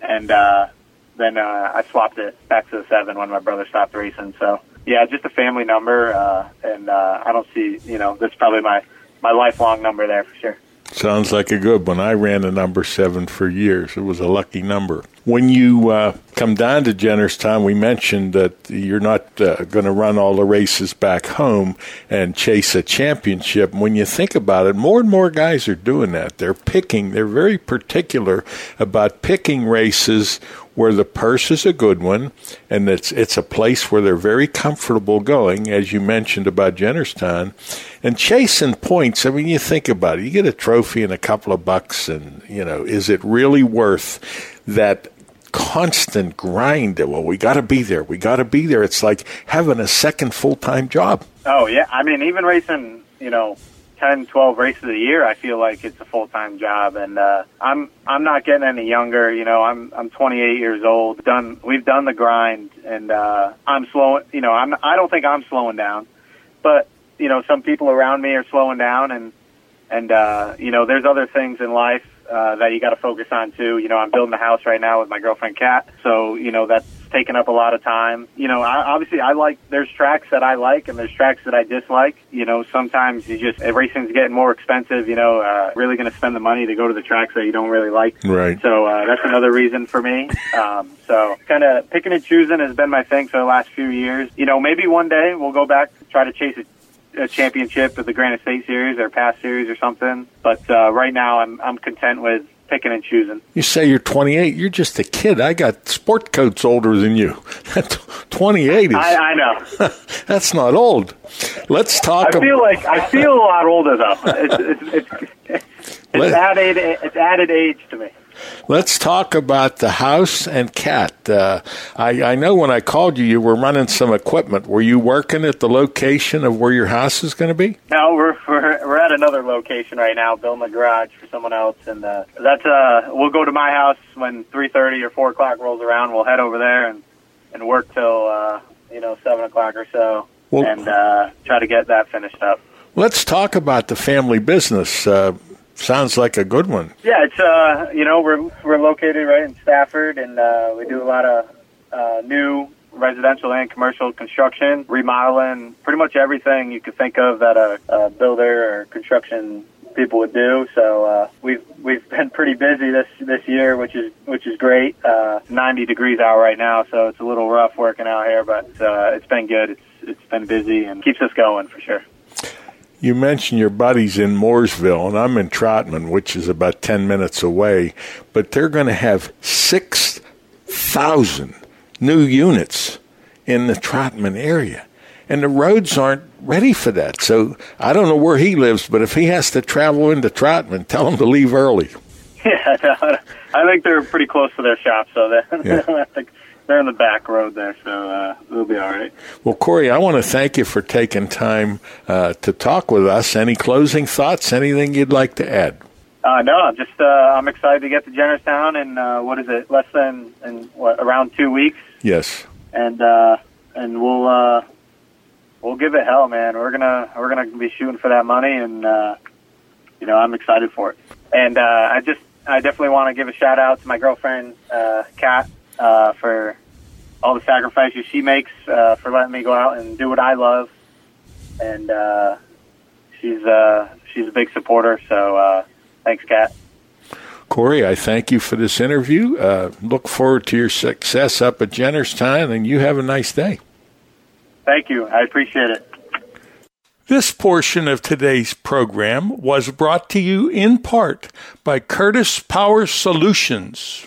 and uh, then uh, I swapped it back to the seven when my brother stopped racing. So yeah, just a family number, uh, and uh, I don't see you know that's probably my my lifelong number there for sure. Sounds like a good one. I ran the number seven for years. It was a lucky number. When you uh, come down to Jennerstown, we mentioned that you're not uh, going to run all the races back home and chase a championship. When you think about it, more and more guys are doing that. They're picking, they're very particular about picking races where the purse is a good one and it's it's a place where they're very comfortable going, as you mentioned about Jennerstown. And chasing points, I mean you think about it, you get a trophy and a couple of bucks and you know, is it really worth that constant grind well we got to be there we got to be there? It's like having a second full-time job. Oh yeah, I mean even racing, you know, 10, 12 races a year, I feel like it's a full time job, and uh, I'm I'm not getting any younger. You know, I'm I'm 28 years old. Done, we've done the grind, and uh, I'm slowing. You know, I'm I don't think I'm slowing down, but you know, some people around me are slowing down, and and uh, you know, there's other things in life uh, that you got to focus on too. You know, I'm building a house right now with my girlfriend Kat, so you know that's taking up a lot of time. You know, I, obviously I like there's tracks that I like and there's tracks that I dislike. You know, sometimes you just racing's getting more expensive. You know, uh, really going to spend the money to go to the tracks that you don't really like. right So uh, that's another reason for me. Um, so kind of picking and choosing has been my thing for the last few years. You know, maybe one day we'll go back try to chase a, a championship at the Granite State Series or past series or something. But uh, right now, I'm I'm content with picking and choosing. you say you're 28 you're just a kid i got sport coats older than you 28 is I, I know. that's not old let's talk I feel like I feel a lot older though. It's it's it's, it's added it's added age to me. Let's talk about the house and cat. Uh, I, I know when I called you, you were running some equipment. Were you working at the location of where your house is going to be? No, we're we're we're at another location right now, building a garage for someone else, and uh, that's uh we'll go to my house when three thirty or four o'clock rolls around. We'll head over there and and work till uh, you know seven o'clock or so, Well- and uh, try to get that finished up. Let's talk about the family business. Uh, sounds like a good one. Yeah, it's uh, you know, we're we're located right in Stafford, and uh, we do a lot of uh, new residential and commercial construction, remodeling, pretty much everything you could think of that a, a builder or construction people would do. So uh, we've we've been pretty busy this this year, which is which is great. Uh, 90 degrees out right now, so it's a little rough working out here, but uh, it's been good. It's it's been busy and keeps us going for sure. You mentioned your buddies in Mooresville, and I'm in Troutman, which is about 10 minutes away, but they're going to have 6,000 new units in the Troutman area. And the roads aren't ready for that. So I don't know where he lives, but if he has to travel into Troutman, tell him to leave early. Yeah, no, I think they're pretty close to their shop, so they, Yeah. I think they're in the back road there, so uh, they'll be all right. Well, Corey, I want to thank you for taking time uh, to talk with us. Any closing thoughts? Anything you'd like to add? Uh, no, I'm just uh, I'm excited to get to Jennerstown in uh, what is it? Less than in what around two weeks, Yes. and uh, and we'll uh, we'll give it hell, man. We're gonna we're gonna be shooting for that money, and uh, you know I'm excited for it. And uh, I just I definitely want to give a shout out to my girlfriend uh, Kat uh, for all the sacrifices she makes uh, for letting me go out and do what I love, and uh, she's uh, she's a big supporter. So uh, thanks, Kat. Corey, I thank you for this interview. Uh, look forward to your success up at Jennerstown, and you have a nice day. Thank you. I appreciate it. This portion of today's program was brought to you in part by Curtis Power Solutions.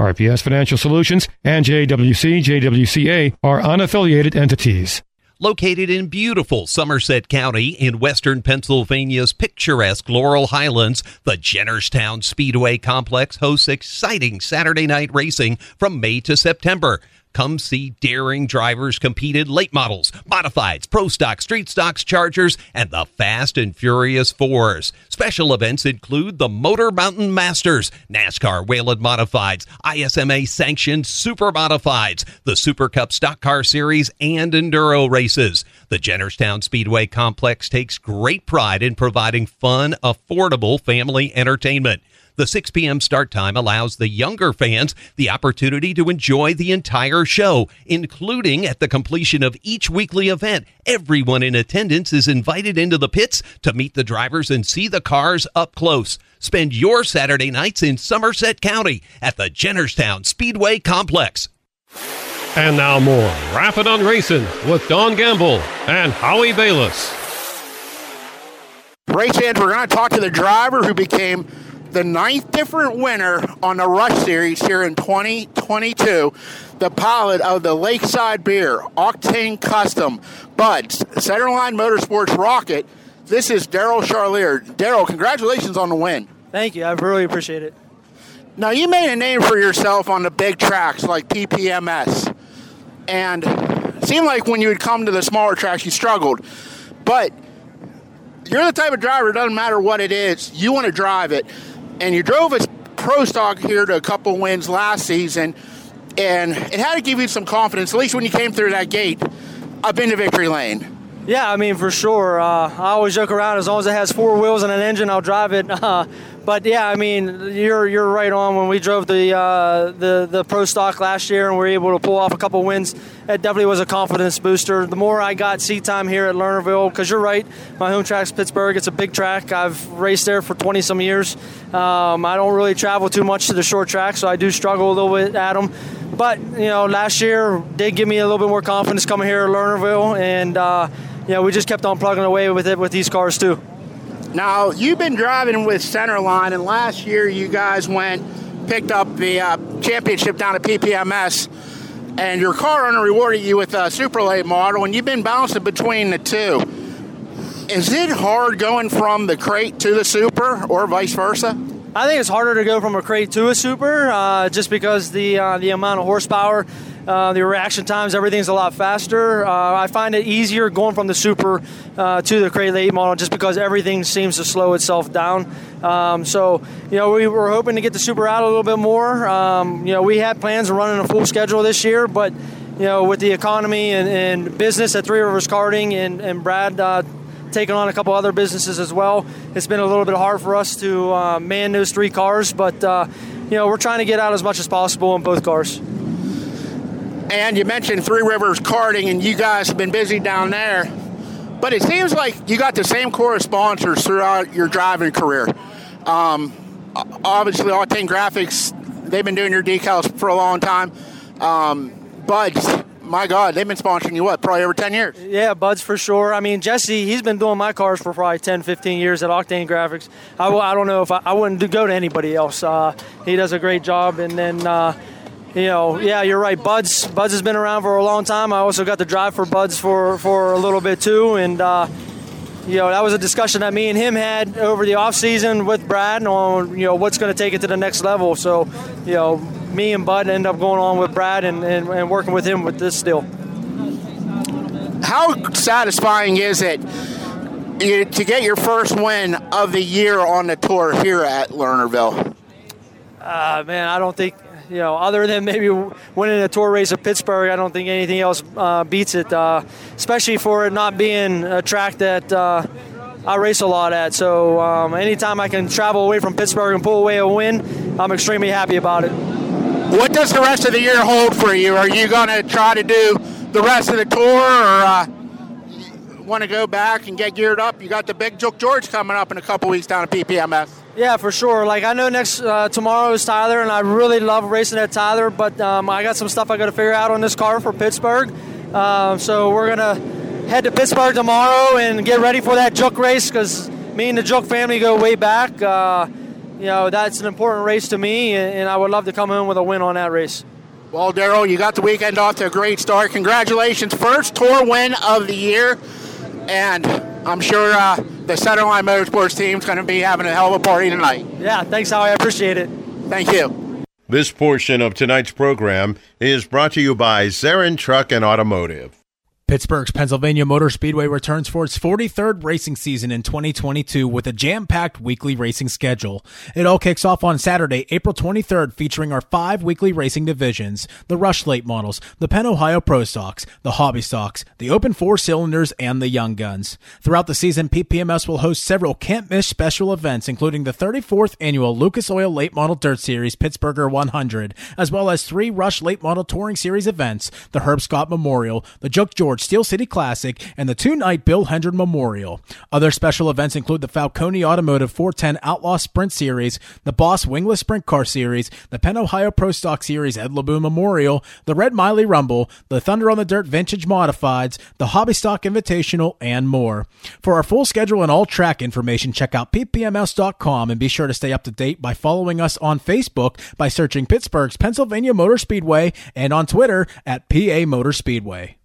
RPS Financial Solutions and JWC JWCA are unaffiliated entities. Located in beautiful Somerset County in western Pennsylvania's picturesque Laurel Highlands, the Jennerstown Speedway Complex hosts exciting Saturday night racing from May to September. Come see daring drivers compete in late models, modifieds, pro stock, street stocks, chargers, and the Fast and Furious Fours. Special events include the Motor Mountain Masters, NASCAR Whelen Modifieds, ISMA sanctioned Super Modifieds, the Super Cup Stock Car Series, and Enduro races. The Jennerstown Speedway Complex takes great pride in providing fun, affordable family entertainment. The 6 p.m. start time allows the younger fans the opportunity to enjoy the entire show, including at the completion of each weekly event. Everyone in attendance is invited into the pits to meet the drivers and see the cars up close. Spend your Saturday nights in Somerset County at the Jennerstown Speedway Complex. And now more Rapping on Racing with Don Gamble and Howie Bayless. Race fans, we're going to talk to the driver who became the ninth different winner on the Rush Series here in 2022. The pilot of the Lakeside Beer Octane Custom Buds Centerline Motorsports Rocket. This is Daryl Charlier. Daryl, congratulations on the win. Thank you. I really appreciate it. Now you made a name for yourself on the big tracks like PPMS, and it seemed like when you would come to the smaller tracks you struggled, but you're the type of driver. It doesn't matter what it is, you want to drive it and you drove a pro stock here to a couple wins last season, and it had to give you some confidence, at least when you came through that gate up into victory lane. Yeah, I mean, for sure. Uh, I always joke around as long as it has four wheels and an engine, I'll drive it. Uh, but yeah, I mean, you're you're right on. When we drove the uh, the the pro stock last year and we were able to pull off a couple wins, it definitely was a confidence booster. The more I got seat time here at Lernerville, because you're right, my home track's Pittsburgh. It's a big track. I've raced there for 20 some years. Um, I don't really travel too much to the short track, so I do struggle a little bit at them. But you know, last year did give me a little bit more confidence coming here at Lernerville, and uh, you know, we just kept on plugging away with it with these cars too. Now, you've been driving with Centerline, and last year you guys went, picked up the uh, championship down at PPMS, and your car owner rewarded you with a super late model, and you've been bouncing between the two. Is it hard going from the crate to the super, or vice versa? I think it's harder to go from a crate to a super, uh, just because the uh, the amount of horsepower, uh, the reaction times, everything's a lot faster. Uh, I find it easier going from the super uh, to the crate late model, just because everything seems to slow itself down. Um, so, you know, we were hoping to get the super out a little bit more. Um, you know, we had plans of running a full schedule this year, but you know, with the economy and, and business at Three Rivers Karting and, and Brad uh, taken on a couple other businesses as well. It's been a little bit hard for us to uh, man those three cars, but uh, you know we're trying to get out as much as possible in both cars. And you mentioned Three Rivers Karting, and you guys have been busy down there. But it seems like you got the same core of sponsors throughout your driving career. Um, obviously, Octane Graphics, they've been doing your decals for a long time. Um, Buds my God, they've been sponsoring you what, probably over 10 years. Yeah, Buds for sure. I mean, Jesse, he's been doing my cars for probably 10, 15 years at Octane Graphics. I, I don't know if I, I wouldn't go to anybody else. Uh, he does a great job. And then, uh, you know, yeah, you're right. Buds, Buds has been around for a long time. I also got to drive for Buds for, for a little bit too. And, uh, you know, that was a discussion that me and him had over the off season with Brad on, you know, what's going to take it to the next level. So, you know, me and Bud end up going on with Brad and, and, and working with him with this deal. How satisfying is it you, to get your first win of the year on the tour here at Lernerville? Uh, man, I don't think you know, other than maybe winning a tour race at Pittsburgh, I don't think anything else uh, beats it. Uh, especially for it not being a track that uh, I race a lot at. So um, anytime I can travel away from Pittsburgh and pull away a win, I'm extremely happy about it. What does the rest of the year hold for you? Are you going to try to do the rest of the tour, or uh, want to go back and get geared up? You got the big Joke George coming up in a couple weeks down at PPMS. Yeah, for sure. Like I know next uh, tomorrow is Tyler, and I really love racing at Tyler. But um, I got some stuff I got to figure out on this car for Pittsburgh. Um, so we're gonna head to Pittsburgh tomorrow and get ready for that Joke race because me and the Joke family go way back. Uh, you know that's an important race to me, and, and I would love to come in with a win on that race. Well, Daryl, you got the weekend off to a great start. Congratulations, first tour win of the year, and I'm sure uh, the Centerline Motorsports team's going to be having a hell of a party tonight. Yeah, thanks, Howie. I appreciate it. Thank you. This portion of tonight's program is brought to you by Zarin Truck and Automotive. Pittsburgh's Pennsylvania Motor Speedway returns for its 43rd racing season in 2022 with a jam-packed weekly racing schedule. It all kicks off on Saturday, April 23rd, featuring our five weekly racing divisions, the Rush Late Models, the Penn Ohio Pro Stocks, the Hobby Stocks, the Open Four Cylinders, and the Young Guns. Throughout the season, PPMS will host several can't-miss special events, including the 34th annual Lucas Oil Late Model Dirt Series Pittsburgher 100, as well as three Rush Late Model Touring Series events, the Herb Scott Memorial, the Joke George Steel City Classic, and the two night Bill Hendren Memorial. Other special events include the Falcone Automotive 410 Outlaw Sprint Series, the Boss Wingless Sprint Car Series, the Penn Ohio Pro Stock Series Ed LeBoon Memorial, the Red Miley Rumble, the Thunder on the Dirt Vintage Modifieds, the Hobby Stock Invitational, and more. For our full schedule and all track information, check out ppms.com and be sure to stay up to date by following us on Facebook by searching Pittsburgh's Pennsylvania Motor Speedway and on Twitter at PA Motor Speedway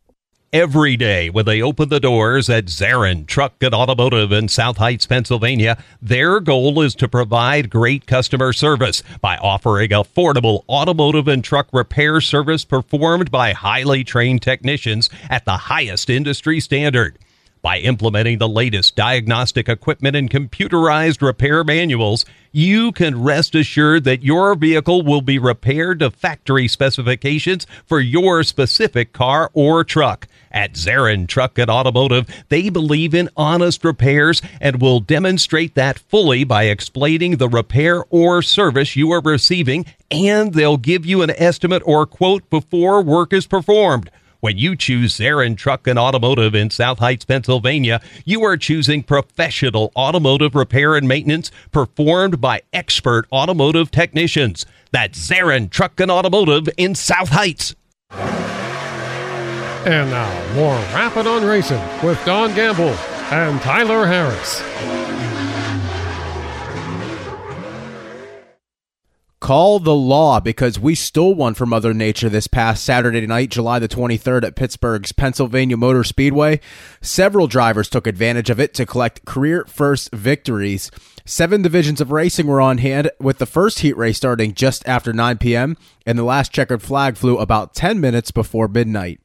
every day when they open the doors at Zarin Truck and Automotive in South Heights, Pennsylvania. Their goal is to provide great customer service by offering affordable automotive and truck repair service performed by highly trained technicians at the highest industry standard. By implementing the latest diagnostic equipment and computerized repair manuals, you can rest assured that your vehicle will be repaired to factory specifications for your specific car or truck. At Zarin Truck and Automotive, they believe in honest repairs and will demonstrate that fully by explaining the repair or service you are receiving, and they'll give you an estimate or quote before work is performed. When you choose Zarin Truck and Automotive in South Heights, Pennsylvania, you are choosing professional automotive repair and maintenance performed by expert automotive technicians. That's Zarin Truck and Automotive in South Heights. And now, more Rapping on Racing with Don Gamble and Tyler Harris. Call the law because we stole one from Mother Nature this past Saturday night, July the 23rd at Pittsburgh's Pennsylvania Motor Speedway. Several drivers took advantage of it to collect career first victories. Seven divisions of racing were on hand, with the first heat race starting just after 9 p.m., and the last checkered flag flew about 10 minutes before midnight.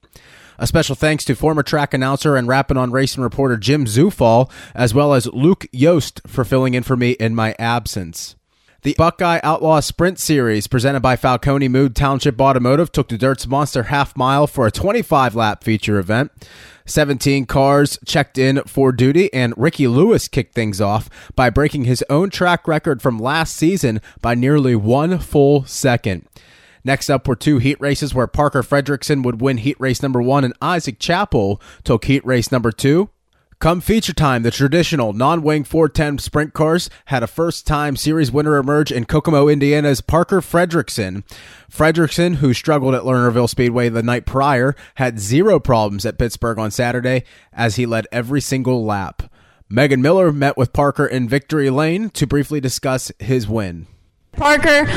A special thanks to former track announcer and Rapping on Racing reporter Jim Zufall, as well as Luke Yost for filling in for me in my absence. The Buckeye Outlaw Sprint Series, presented by Falcone Moon Township Automotive, took the Dirt's Monster Half Mile for a 25 lap feature event. 17 cars checked in for duty, and Ricky Lewis kicked things off by breaking his own track record from last season by nearly one full second. Next up were two heat races where Parker Fredrickson would win heat race number one and Isaac Chappell took heat race number two. Come feature time, the traditional non-wing 410 sprint cars had a first-time series winner emerge in Kokomo, Indiana's Parker Fredrickson. Fredrickson, who struggled at Lernerville Speedway the night prior, had zero problems at Pittsburgh on Saturday as he led every single lap. Megan Miller met with Parker in Victory Lane to briefly discuss his win. Parker,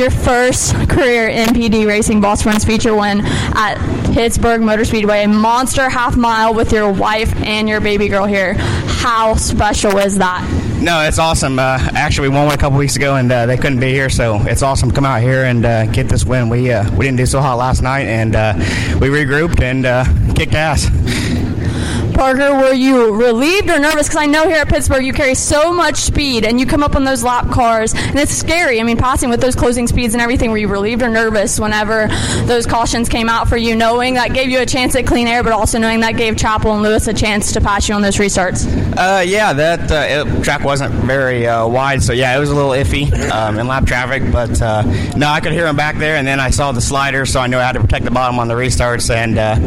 your first career MPD Racing Boss Friends feature win at Pittsburgh Motor Speedway, a monster half mile with your wife and your baby girl here. How special is that? No, it's awesome. Uh, actually, we won one a couple weeks ago, and uh, they couldn't be here, so it's awesome to come out here and uh, get this win. We uh, we didn't do so hot last night, and uh, we regrouped and uh, kicked ass. Parker, were you relieved or nervous? Because I know here at Pittsburgh you carry so much speed and you come up on those lap cars, and it's scary. I mean, passing with those closing speeds and everything, were you relieved or nervous whenever those cautions came out for you, knowing that gave you a chance at clean air, but also knowing that gave Chappell and Lewis a chance to pass you on those restarts? Uh, yeah, that uh, it, track wasn't very uh, wide, so yeah, it was a little iffy um, in lap traffic. But uh, no, I could hear him back there, and then I saw the slider, so I knew I had to protect the bottom on the restarts, and uh,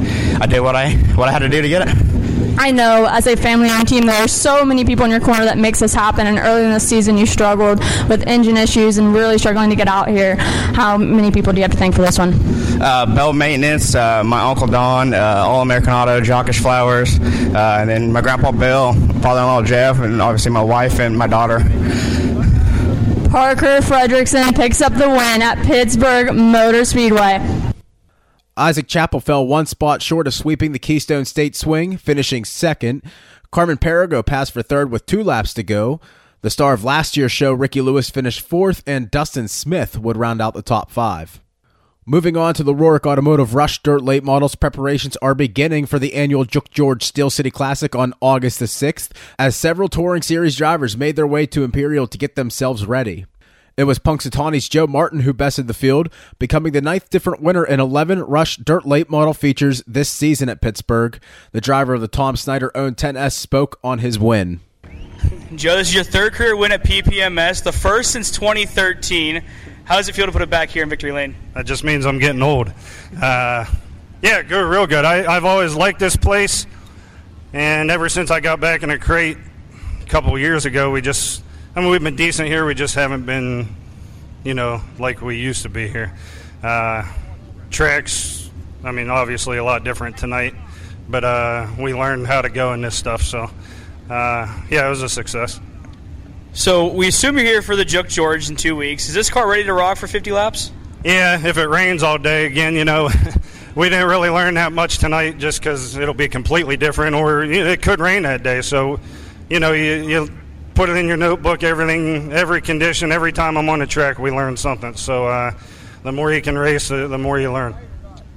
I did what I what I had to do to get it. I know as a family owned team, there are so many people in your corner that makes this happen. And early in the season, you struggled with engine issues and really struggling to get out here. How many people do you have to thank for this one? Uh, Bell Maintenance, uh, my uncle Don, uh, All American Auto, Jockish Flowers, uh, and then my grandpa Bill, father-in-law Jeff, and obviously my wife and my daughter. Parker Fredrickson picks up the win at Pittsburgh Motor Speedway. Isaac Chappell fell one spot short of sweeping the Keystone State swing, finishing second. Carmen Perigo passed for third with two laps to go. The star of last year's show, Ricky Lewis, finished fourth, and Dustin Smith would round out the top five. Moving on to the Rorick Automotive Rush Dirt Late Models, preparations are beginning for the annual Juk George Steel City Classic on August the 6th, as several Touring Series drivers made their way to Imperial to get themselves ready. It was Punxsutawney's Joe Martin who bested the field, becoming the ninth different winner in 11 Rush Dirt Late Model features this season at Pittsburgh. The driver of the Tom Snyder owned 10S spoke on his win. Joe, this is your third career win at PPMS, the first since 2013. How does it feel to put it back here in Victory Lane? That just means I'm getting old. Uh, yeah, good, real good. I, I've always liked this place, and ever since I got back in a crate a couple years ago, we just, I mean, we've been decent here. We just haven't been, you know, like we used to be here. Uh, tracks, I mean, obviously a lot different tonight, but uh, we learned how to go in this stuff. So, uh, yeah, it was a success. So we assume you're here for the Juk George in two weeks. Is this car ready to rock for 50 laps? Yeah, if it rains all day again, you know, we didn't really learn that much tonight just because it'll be completely different, or it could rain that day. So, you know, you, you put it in your notebook, everything, every condition, every time I'm on the track, we learn something. So, uh, the more you can race, the, the more you learn.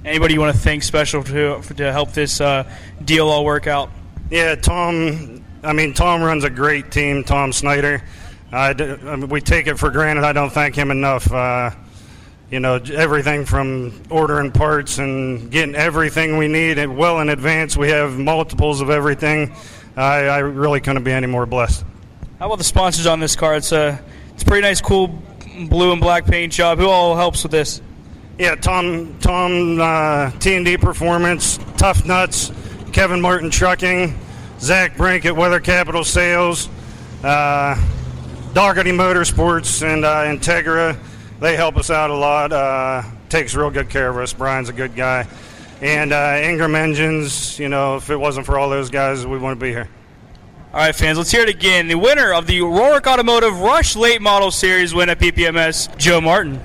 Anybody you want to thank special to to help this uh, deal all work out? Yeah, Tom. I mean, Tom runs a great team. Tom Snyder. I I mean, we take it for granted. I don't thank him enough. Uh, you know, everything from ordering parts and getting everything we need well in advance. We have multiples of everything. I, I really couldn't be any more blessed. How about the sponsors on this car? It's a it's a pretty nice, cool blue and black paint job. Who all helps with this? Yeah, Tom, Tom, uh, T and D Performance, Tough Nuts, Kevin Martin Trucking, Zach Brink at Weather Capital Sales, uh, Motorsports, and uh, Integra. They help us out a lot. Uh, takes real good care of us. Brian's a good guy, and uh, Ingram Engines. You know, if it wasn't for all those guys, we wouldn't be here. All right, fans, let's hear it again. The winner of the Rorick Automotive Rush Late Model Series win at PPMS, Joe Martin.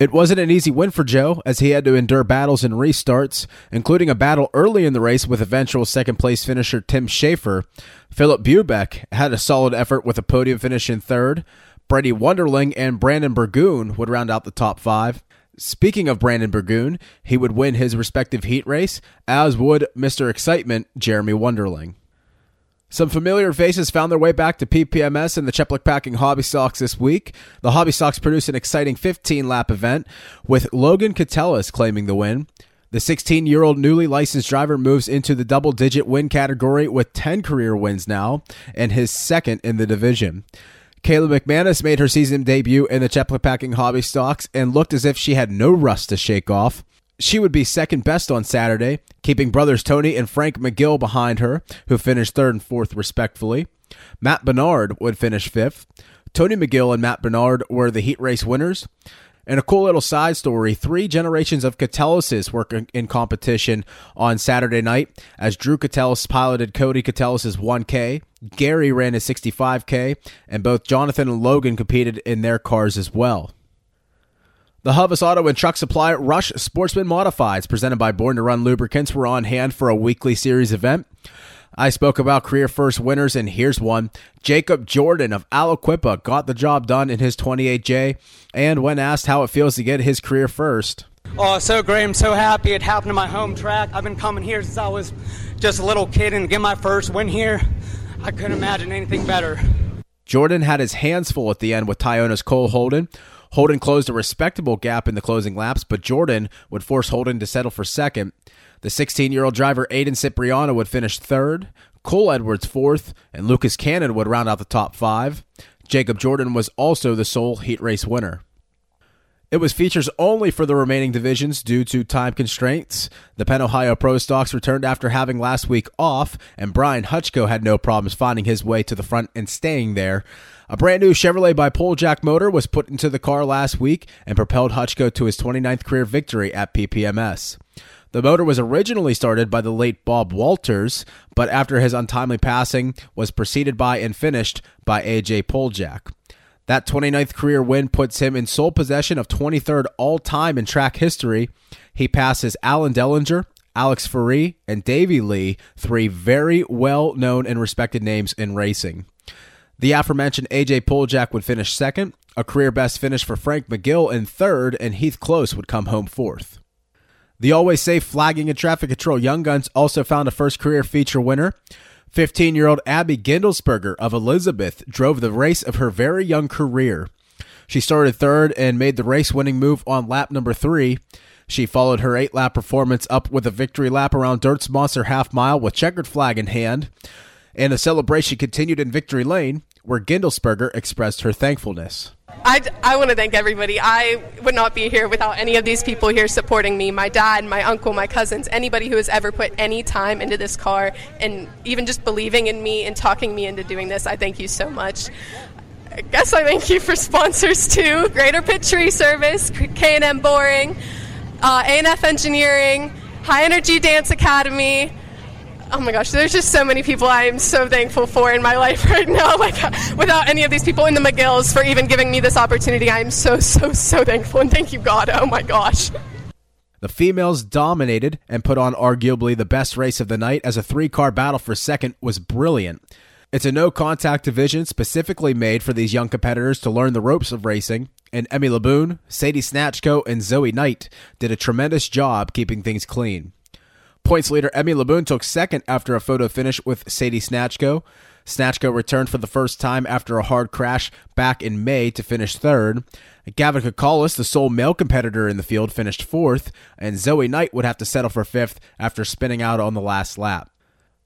It wasn't an easy win for Joe, as he had to endure battles and restarts, including a battle early in the race with eventual second place finisher Tim Schaefer. Philip Bubeck had a solid effort with a podium finish in third. Brady Wonderling and Brandon Burgoon would round out the top five. Speaking of Brandon Burgoon, he would win his respective heat race, as would Mr. Excitement, Jeremy Wonderling. Some familiar faces found their way back to PPMS and the Cheplick Packing Hobby Stocks this week. The Hobby Stocks produced an exciting 15 lap event, with Logan Catellis claiming the win. The 16 year old newly licensed driver moves into the double digit win category with 10 career wins now, and his second in the division. Kayla McManus made her season debut in the Cheplick Packing Hobby Stocks and looked as if she had no rust to shake off. She would be second best on Saturday, keeping brothers Tony and Frank McGill behind her, who finished third and fourth respectfully. Matt Bernard would finish fifth. Tony McGill and Matt Bernard were the heat race winners. And a cool little side story three generations of Catellus were in competition on Saturday night as Drew Catellus piloted Cody Catellus' 1K, Gary ran his 65K, and both Jonathan and Logan competed in their cars as well. The Huvis Auto and Truck Supply Rush Sportsman Modifieds, presented by Born to Run Lubricants, were on hand for a weekly series event. I spoke about career first winners, and here's one. Jacob Jordan of Aliquippa got the job done in his 28J, and when asked how it feels to get his career first. Oh, so great. I'm so happy it happened to my home track. I've been coming here since I was just a little kid, and get my first win here, I couldn't imagine anything better. Jordan had his hands full at the end with Tyona's Cole Holden. Holden closed a respectable gap in the closing laps, but Jordan would force Holden to settle for second. The 16 year old driver Aiden Cipriano would finish third, Cole Edwards fourth, and Lucas Cannon would round out the top five. Jacob Jordan was also the sole heat race winner. It was features only for the remaining divisions due to time constraints. The Penn Ohio Pro Stocks returned after having last week off, and Brian Hutchko had no problems finding his way to the front and staying there. A brand new Chevrolet by Jack motor was put into the car last week and propelled Hutchko to his 29th career victory at PPMS. The motor was originally started by the late Bob Walters, but after his untimely passing was preceded by and finished by AJ Poljak. That 29th career win puts him in sole possession of 23rd all time in track history. He passes Alan Dellinger, Alex Ferree, and Davey Lee, three very well known and respected names in racing. The aforementioned AJ Poljak would finish second, a career best finish for Frank McGill in third, and Heath Close would come home fourth. The always safe flagging and traffic control Young Guns also found a first career feature winner. 15 year old Abby Gindelsberger of Elizabeth drove the race of her very young career. She started third and made the race winning move on lap number three. She followed her eight lap performance up with a victory lap around Dirt's Monster half mile with checkered flag in hand. And the celebration continued in Victory Lane, where Gindelsberger expressed her thankfulness. I, I want to thank everybody. I would not be here without any of these people here supporting me my dad, my uncle, my cousins, anybody who has ever put any time into this car and even just believing in me and talking me into doing this. I thank you so much. I guess I thank you for sponsors too Greater Pitt Tree Service, K&M Boring, uh, A&F Engineering, High Energy Dance Academy, oh my gosh, there's just so many people I am so thankful for in my life right now. Like, without any of these people in the McGills for even giving me this opportunity, I am so, so, so thankful. And thank you, God. Oh my gosh. The females dominated and put on arguably the best race of the night as a three car battle for second was brilliant. It's a no contact division specifically made for these young competitors to learn the ropes of racing, and Emmy Laboon, Sadie Snatchko, and Zoe Knight did a tremendous job keeping things clean. Points leader Emmy Laboon took second after a photo finish with Sadie Snatchko. Snatchko returned for the first time after a hard crash back in May to finish third. Gavin Kakalis, the sole male competitor in the field, finished fourth, and Zoe Knight would have to settle for fifth after spinning out on the last lap.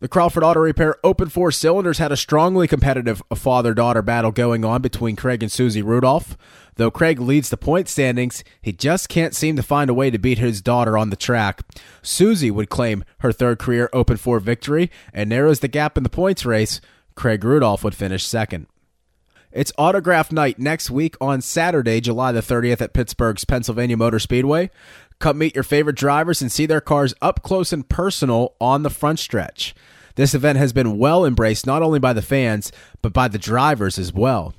The Crawford Auto Repair Open Four Cylinders had a strongly competitive father daughter battle going on between Craig and Susie Rudolph. Though Craig leads the point standings, he just can't seem to find a way to beat his daughter on the track. Susie would claim her third career Open 4 victory and narrows the gap in the points race. Craig Rudolph would finish second. It's autograph night next week on Saturday, July the 30th at Pittsburgh's Pennsylvania Motor Speedway. Come meet your favorite drivers and see their cars up close and personal on the front stretch. This event has been well embraced not only by the fans, but by the drivers as well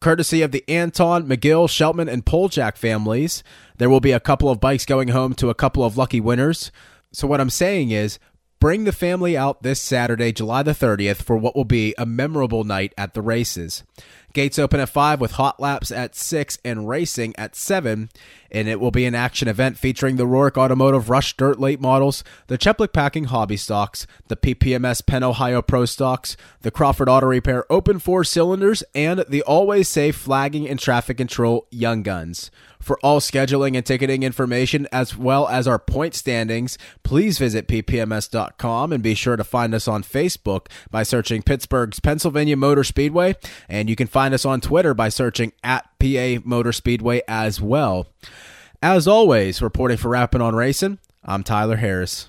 courtesy of the Anton, McGill, Sheltman, and Poljak families. There will be a couple of bikes going home to a couple of lucky winners. So, what I'm saying is, bring the family out this Saturday, July the 30th, for what will be a memorable night at the races. Gates open at 5 with hot laps at 6 and racing at 7. And it will be an action event featuring the Roark Automotive Rush Dirt Late models, the Cheplik Packing Hobby Stocks, the PPMS Penn Ohio Pro Stocks, the Crawford Auto Repair Open 4 Cylinders, and the Always Safe Flagging and Traffic Control Young Guns. For all scheduling and ticketing information, as well as our point standings, please visit ppms.com and be sure to find us on Facebook by searching Pittsburgh's Pennsylvania Motor Speedway. And you can find us on Twitter by searching at PA Motor Speedway as well. As always, reporting for Rapping on Racing, I'm Tyler Harris.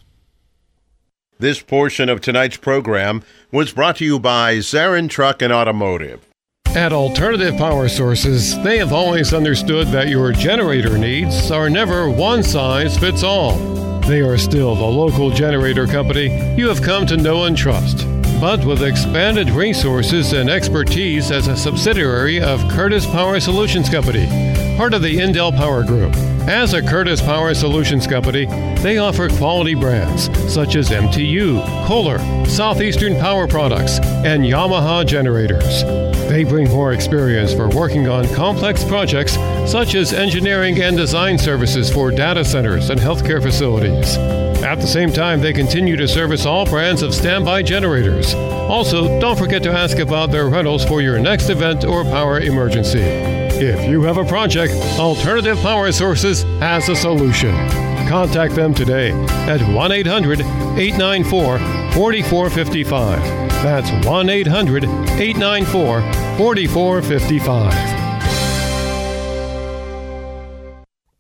This portion of tonight's program was brought to you by Zarin Truck and Automotive. At Alternative Power Sources, they have always understood that your generator needs are never one size fits all. They are still the local generator company you have come to know and trust, but with expanded resources and expertise as a subsidiary of Curtis Power Solutions Company, part of the Indel Power Group. As a Curtis Power Solutions Company, they offer quality brands such as MTU, Kohler, Southeastern Power Products, and Yamaha generators. They bring more experience for working on complex projects such as engineering and design services for data centers and healthcare facilities. At the same time, they continue to service all brands of standby generators. Also, don't forget to ask about their rentals for your next event or power emergency. If you have a project, Alternative Power Sources has a solution. Contact them today at 1 800 894 4455. That's 1 800 894 4455.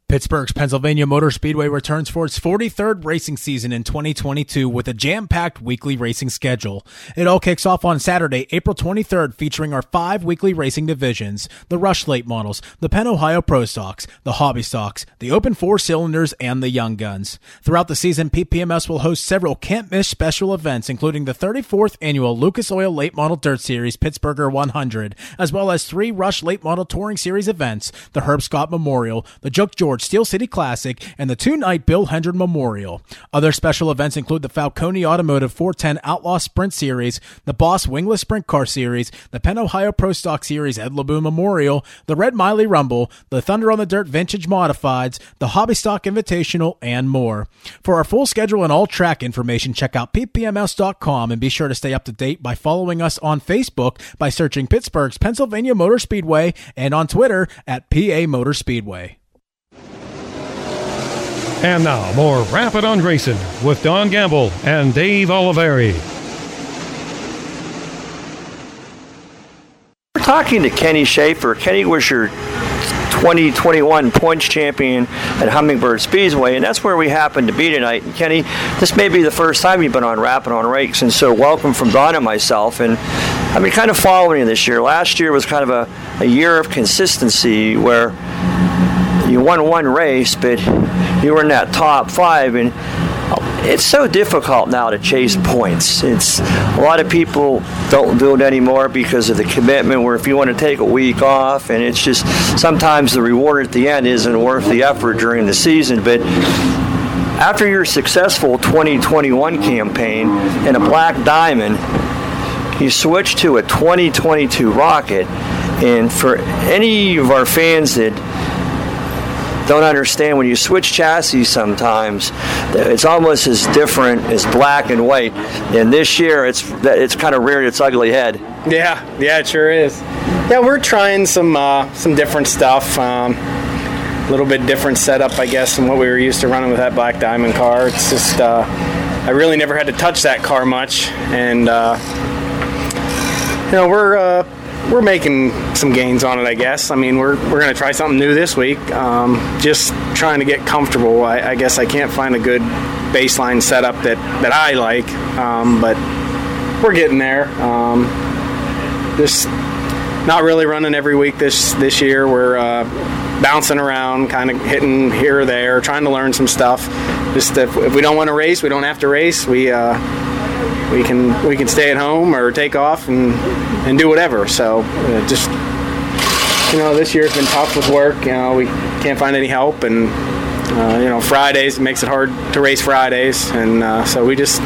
Pittsburgh's Pennsylvania Motor Speedway returns for its 43rd racing season in 2022 with a jam-packed weekly racing schedule. It all kicks off on Saturday, April 23rd, featuring our five weekly racing divisions, the Rush Late models, the Penn Ohio Pro Stocks, the Hobby Stocks, the Open Four Cylinders, and the Young Guns. Throughout the season, PPMS will host several can't-miss special events, including the 34th annual Lucas Oil Late Model Dirt Series Pittsburgher 100, as well as three Rush Late Model Touring Series events, the Herb Scott Memorial, the Joke George Steel City Classic, and the two night Bill Hendren Memorial. Other special events include the Falcone Automotive 410 Outlaw Sprint Series, the Boss Wingless Sprint Car Series, the Penn Ohio Pro Stock Series Ed LeBoon Memorial, the Red Miley Rumble, the Thunder on the Dirt Vintage Modifieds, the Hobby Stock Invitational, and more. For our full schedule and all track information, check out ppms.com and be sure to stay up to date by following us on Facebook by searching Pittsburgh's Pennsylvania Motor Speedway and on Twitter at PA Motor Speedway. And now, more Rapping on Racing with Don Gamble and Dave Oliveri. We're talking to Kenny Schaefer. Kenny was your 2021 points champion at Hummingbird Speedway, and that's where we happen to be tonight. And Kenny, this may be the first time you've been on Rapping on Rakes, and so welcome from Don and myself. And I've been kind of following you this year. Last year was kind of a, a year of consistency where you won one race, but you were in that top five, and it's so difficult now to chase points. It's a lot of people don't do it anymore because of the commitment. Where if you want to take a week off, and it's just sometimes the reward at the end isn't worth the effort during the season. But after your successful 2021 campaign in a black diamond, you switched to a 2022 rocket. And for any of our fans that don't understand when you switch chassis sometimes it's almost as different as black and white and this year it's it's kind of reared its ugly head Yeah, yeah, it sure is. Yeah, we're trying some uh, some different stuff. Um, a little bit different setup, I guess, than what we were used to running with that Black Diamond car. It's just uh, I really never had to touch that car much, and uh, you know we're uh, we're making some gains on it. I guess. I mean, we're we're gonna try something new this week. Um, just trying to get comfortable. I, I guess I can't find a good baseline setup that that I like, um, but we're getting there. Um, just not really running every week this this year. We're uh, bouncing around, kind of hitting here or there, trying to learn some stuff. Just if, if we don't want to race, we don't have to race. We uh, we can we can stay at home or take off and and do whatever. So uh, just you know, this year's been tough with work. You know, we can't find any help, and uh, you know, Fridays makes it hard to race Fridays, and uh, so we just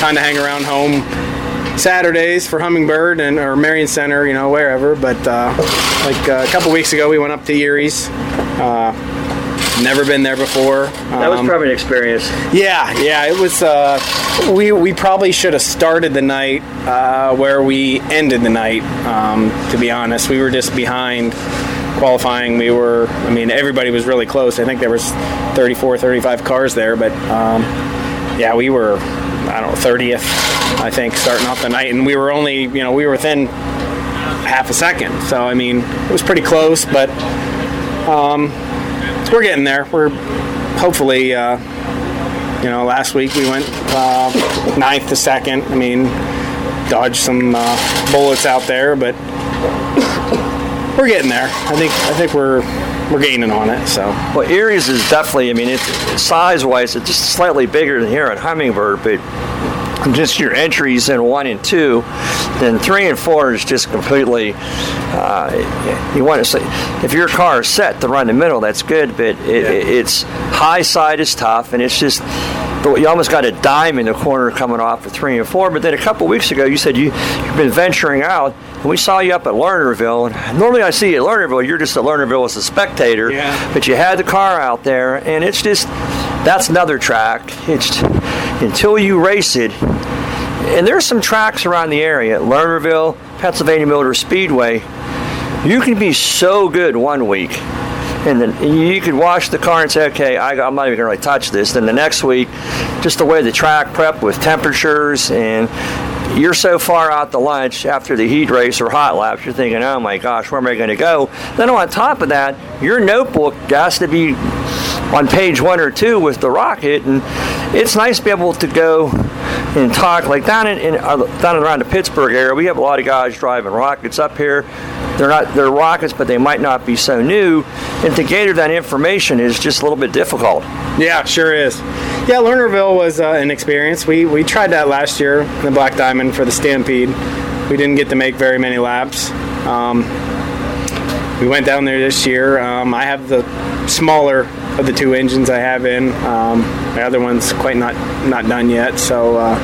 kind of hang around home Saturdays for Hummingbird and or Marion Center, you know, wherever. But uh, like uh, a couple weeks ago, we went up to Eriez. Never been there before. that was Um, probably an experience yeah, yeah, it was. Uh, we we probably should have started the night uh, where we ended the night. Um, to be honest, we were just behind qualifying. We were. I mean, everybody was really close. I think there was 34, 35 cars there, but um, yeah, we were. I don't know, 30th. I think starting off the night, and we were only. You know, we were within half a second. So I mean, it was pretty close, but. Um, we're getting there. We're hopefully, uh, you know, last week we went uh, ninth to second. I mean, dodged some uh, bullets out there, but we're getting there. I think I think we're we're gaining on it. So Well, Eriez is definitely. I mean, it's size-wise, it's just slightly bigger than here at Hummingbird, but just your entries in one and two, then three and four is just completely. Uh, you want to say, if your car is set to run the middle, that's good, but it, it, it's high side is tough, and it's just. You almost got a dime in the corner coming off of three and four. But then a couple weeks ago, you said you, you've been venturing out, and we saw you up at Lernerville. And normally, I see you at Lernerville. You're just at Lernerville as a spectator, Yeah. but you had the car out there, and it's just that's another track. It's until you race it, and there's some tracks around the area, Lernerville, Pennsylvania Motor Speedway. You can be so good one week, and then you could wash the car and say, "Okay, I, I'm not even going to really touch this." Then the next week, just the way the track prep with temperatures and you're so far out to lunch after the heat race or hot laps, you're thinking, "Oh my gosh, where am I going to go?" Then on top of that, your notebook has to be on page one or two with the rocket, and it's nice to be able to go and talk like down in, in uh, down around the Pittsburgh area. We have a lot of guys driving rockets up here. They're not they're rockets, but they might not be so new, and to gather that information is just a little bit difficult. Yeah, sure is. Yeah, Lernerville was uh, an experience. We we tried that last year in the Black Diamond for the Stampede. We didn't get to make very many laps. Um, we went down there this year. Um, I have the smaller of the two engines I have in. Um, the other one's quite not not done yet, so uh,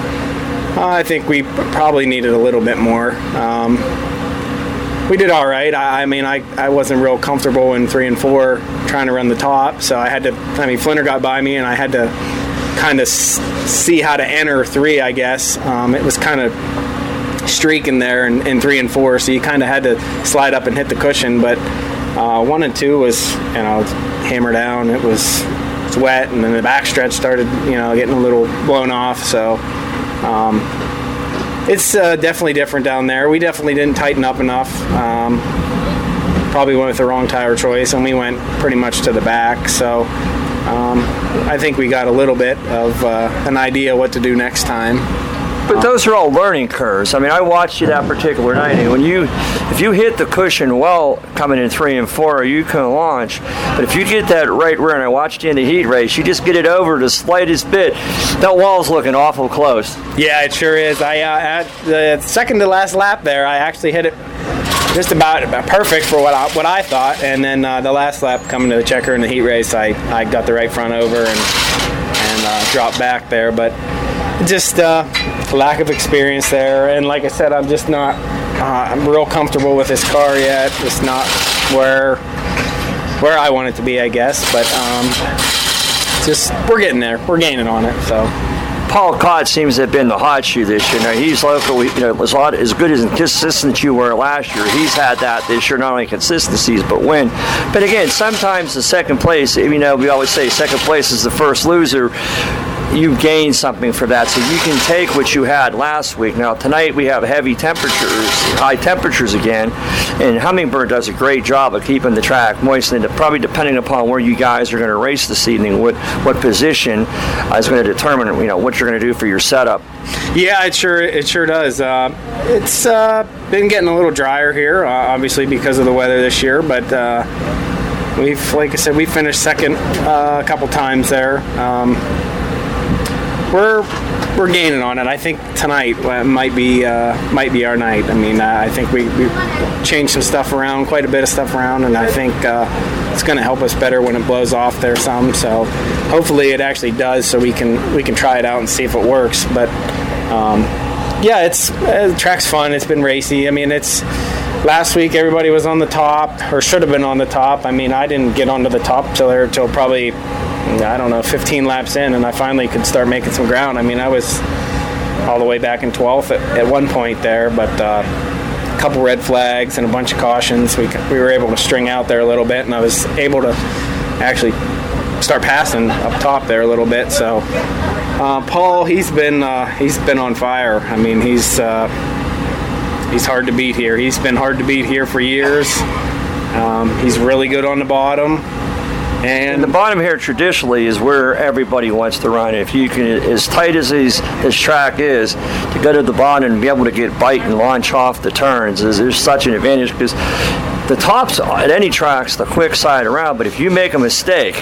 I think we probably needed a little bit more. Um, we did all right. I, I mean, I, I wasn't real comfortable in three and four trying to run the top, so I had to. I mean, Flinter got by me, and I had to kind of see how to enter three. I guess um, it was kind of streaking there in, in three and four, so you kind of had to slide up and hit the cushion. But uh, one and two was, you know, hammer down. It was wet, and then the backstretch started, you know, getting a little blown off. So. Um, it's uh, definitely different down there. We definitely didn't tighten up enough. Um, probably went with the wrong tire choice, and we went pretty much to the back. So um, I think we got a little bit of uh, an idea what to do next time. But those are all learning curves. I mean, I watched you that particular night, and when you, if you hit the cushion well coming in three and four, you can launch. But if you get that right rear, and I watched you in the heat race, you just get it over the slightest bit. That wall's looking awful close. Yeah, it sure is. I uh, at the second to last lap there, I actually hit it just about, about perfect for what I, what I thought. And then uh, the last lap coming to the checker in the heat race, I, I got the right front over and and uh, dropped back there. But just uh, lack of experience there. And like I said, I'm just not. Uh, I'm real comfortable with this car yet. It's not where where I want it to be, I guess. But um, just we're getting there. We're gaining on it. So. Paul Cott seems to have been the hot shoe this year. Now he's local. You know, as, lot, as good as consistent you were last year, he's had that this year. Not only consistencies, but win. But again, sometimes the second place. You know, we always say second place is the first loser. You gain something for that, so you can take what you had last week. Now tonight we have heavy temperatures, high temperatures again, and Hummingbird does a great job of keeping the track moist. And probably depending upon where you guys are going to race this evening, what what position is going to determine you know what you're going to do for your setup. Yeah, it sure it sure does. Uh, it's uh, been getting a little drier here, uh, obviously because of the weather this year. But uh, we've, like I said, we finished second uh, a couple times there. Um, we're we're gaining on it. I think tonight uh, might be uh, might be our night. I mean, uh, I think we, we changed some stuff around, quite a bit of stuff around, and I think uh, it's going to help us better when it blows off there some. So hopefully it actually does, so we can we can try it out and see if it works. But um, yeah, it's uh, track's fun. It's been racy. I mean, it's last week everybody was on the top or should have been on the top. I mean, I didn't get onto the top till there till probably I don't know 15 laps in, and I finally could start making some ground. I mean, I was all the way back in 12th at, at one point there, but uh, a couple red flags and a bunch of cautions. We we were able to string out there a little bit, and I was able to actually start passing up top there a little bit. So uh, Paul, he's been uh, he's been on fire. I mean, he's uh, he's hard to beat here. He's been hard to beat here for years. Um, he's really good on the bottom. And the bottom here traditionally is where everybody wants to run. If you can, as tight as these, this track is, to go to the bottom and be able to get bite and launch off the turns is, is such an advantage because the tops at any track's the quick side around, but if you make a mistake,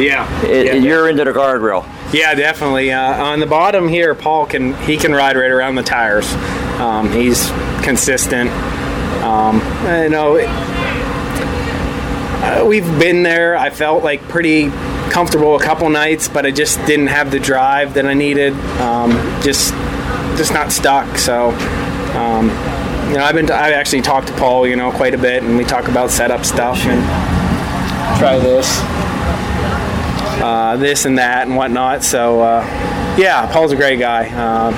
yeah, it, yeah. you're into the guardrail. Yeah, definitely. Uh, on the bottom here, Paul can he can ride right around the tires. Um, he's consistent. Um, you know, uh, we've been there. I felt like pretty comfortable a couple nights, but I just didn't have the drive that I needed. Um, just just not stuck. So. Um, you know, I've been. I've actually talked to Paul, you know, quite a bit, and we talk about setup stuff and try this, uh, this and that and whatnot. So, uh, yeah, Paul's a great guy. Uh,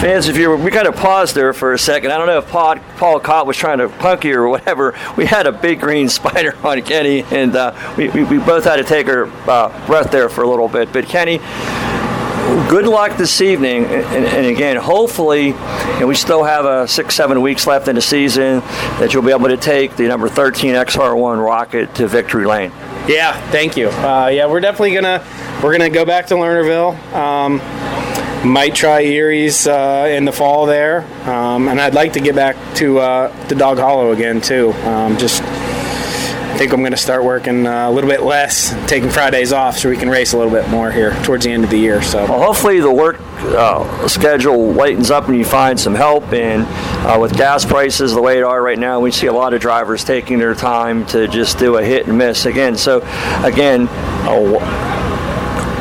Fans, if you we kind of paused there for a second. I don't know if Paul, Paul Cott was trying to punk you or whatever. We had a big green spider on Kenny, and uh, we, we, we, both had to take our uh, breath there for a little bit. But Kenny, good luck this evening. And, and again, hopefully, know, we still have a six, seven weeks left in the season that you'll be able to take the number 13 XR1 rocket to victory lane. Yeah, thank you. Uh, yeah, we're definitely gonna we're gonna go back to Lernerville. Um, might try Eriez uh, in the fall there, um, and I'd like to get back to uh, Dog Hollow again too. Um, just I think I'm going to start working uh, a little bit less, taking Fridays off, so we can race a little bit more here towards the end of the year. So well, hopefully the work uh, schedule lightens up and you find some help. And uh, with gas prices the way they are right now, we see a lot of drivers taking their time to just do a hit and miss again. So again.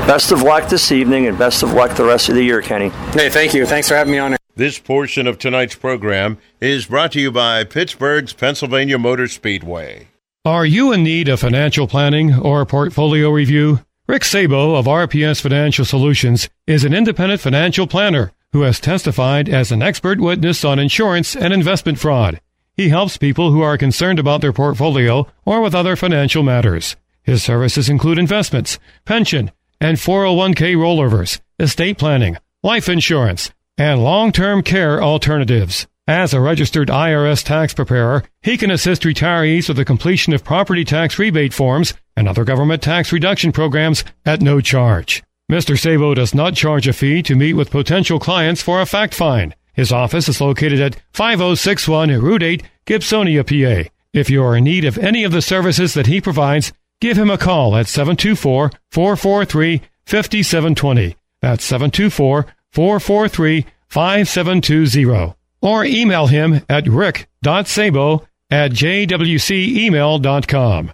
Best of luck this evening and best of luck the rest of the year, Kenny. Hey, thank you. Thanks for having me on. This portion of tonight's program is brought to you by Pittsburgh's Pennsylvania Motor Speedway. Are you in need of financial planning or portfolio review? Rick Sabo of RPS Financial Solutions is an independent financial planner who has testified as an expert witness on insurance and investment fraud. He helps people who are concerned about their portfolio or with other financial matters. His services include investments, pension, and 401k rollovers, estate planning, life insurance, and long-term care alternatives. As a registered IRS tax preparer, he can assist retirees with the completion of property tax rebate forms and other government tax reduction programs at no charge. Mr. Sabo does not charge a fee to meet with potential clients for a fact find. His office is located at 5061 Route 8, Gibsonia, PA. If you are in need of any of the services that he provides, Give him a call at 724 443 5720. That's 724 443 5720. Or email him at rick.sabo at jwcemail.com.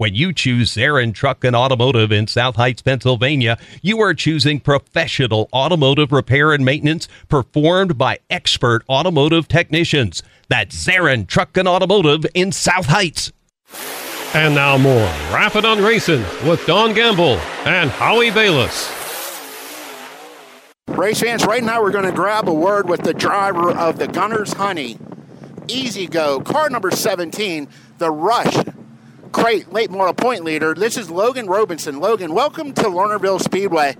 When you choose Zarin Truck and Automotive in South Heights, Pennsylvania, you are choosing professional automotive repair and maintenance performed by expert automotive technicians. That's Zarin Truck and Automotive in South Heights. And now more Rapping on Racing with Don Gamble and Howie Bayless. Race fans, right now we're going to grab a word with the driver of the Gunners Honey. Easy Go, car number 17, the Rush Crate late model point leader. This is Logan Robinson. Logan, welcome to Lernerville Speedway.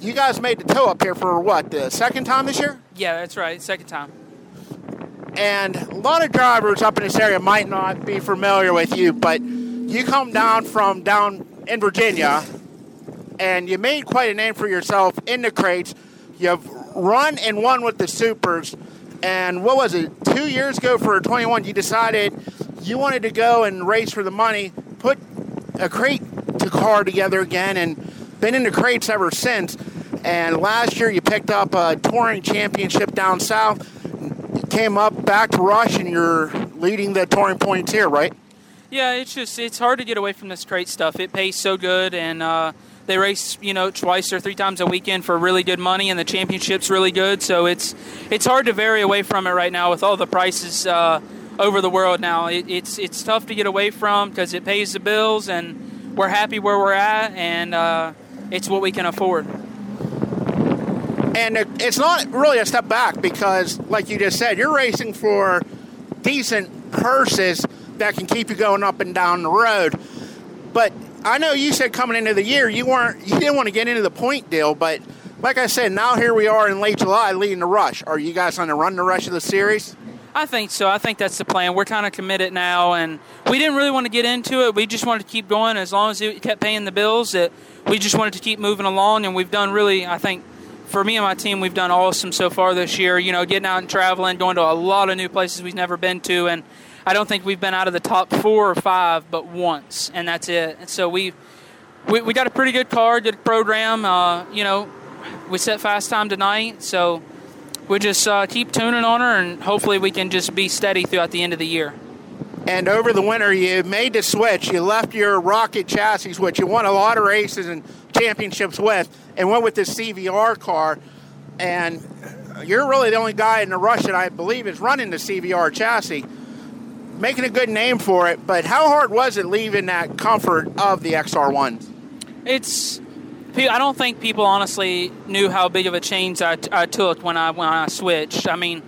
You guys made the tow up here for what, the second time this year? Yeah, that's right, second time. And a lot of drivers up in this area might not be familiar with you, but you come down from down in Virginia and you made quite a name for yourself in the crates. You've run and won with the supers, and what was it? Two years ago for 21, you decided you wanted to go and race for the money, put a crate to car together again, and been in the crates ever since. And last year, you picked up a touring championship down south. Came up back to Rush, and you're leading the touring points here, right? Yeah, it's just it's hard to get away from this crate stuff. It pays so good, and uh, they race you know twice or three times a weekend for really good money, and the championship's really good. So it's it's hard to vary away from it right now with all the prices uh, over the world now. It, it's it's tough to get away from because it pays the bills, and we're happy where we're at, and uh, it's what we can afford. And it- it's not really a step back because, like you just said, you're racing for decent purses that can keep you going up and down the road. But I know you said coming into the year you weren't you didn't want to get into the point deal, but like I said, now here we are in late July leading the rush. Are you guys on the run the rush of the series? I think so. I think that's the plan. We're kind of committed now, and we didn't really want to get into it. We just wanted to keep going as long as it kept paying the bills. That we just wanted to keep moving along, and we've done really. I think for me and my team, we've done awesome so far this year. You know, getting out and traveling, going to a lot of new places we've never been to, and I don't think we've been out of the top four or five, but once, and that's it. And so we we, we got a pretty good car, good program. Uh, you know, we set fast time tonight, so we just uh, keep tuning on her, and hopefully we can just be steady throughout the end of the year. And over the winter, you made the switch. You left your Rocket chassis, which you won a lot of races and championships with, and went with this CVR car. And you're really the only guy in the rush that I believe is running the CVR chassis, making a good name for it. But how hard was it leaving that comfort of the XR1s? It's I don't think people honestly knew how big of a change I, I took when I when I switched. I mean,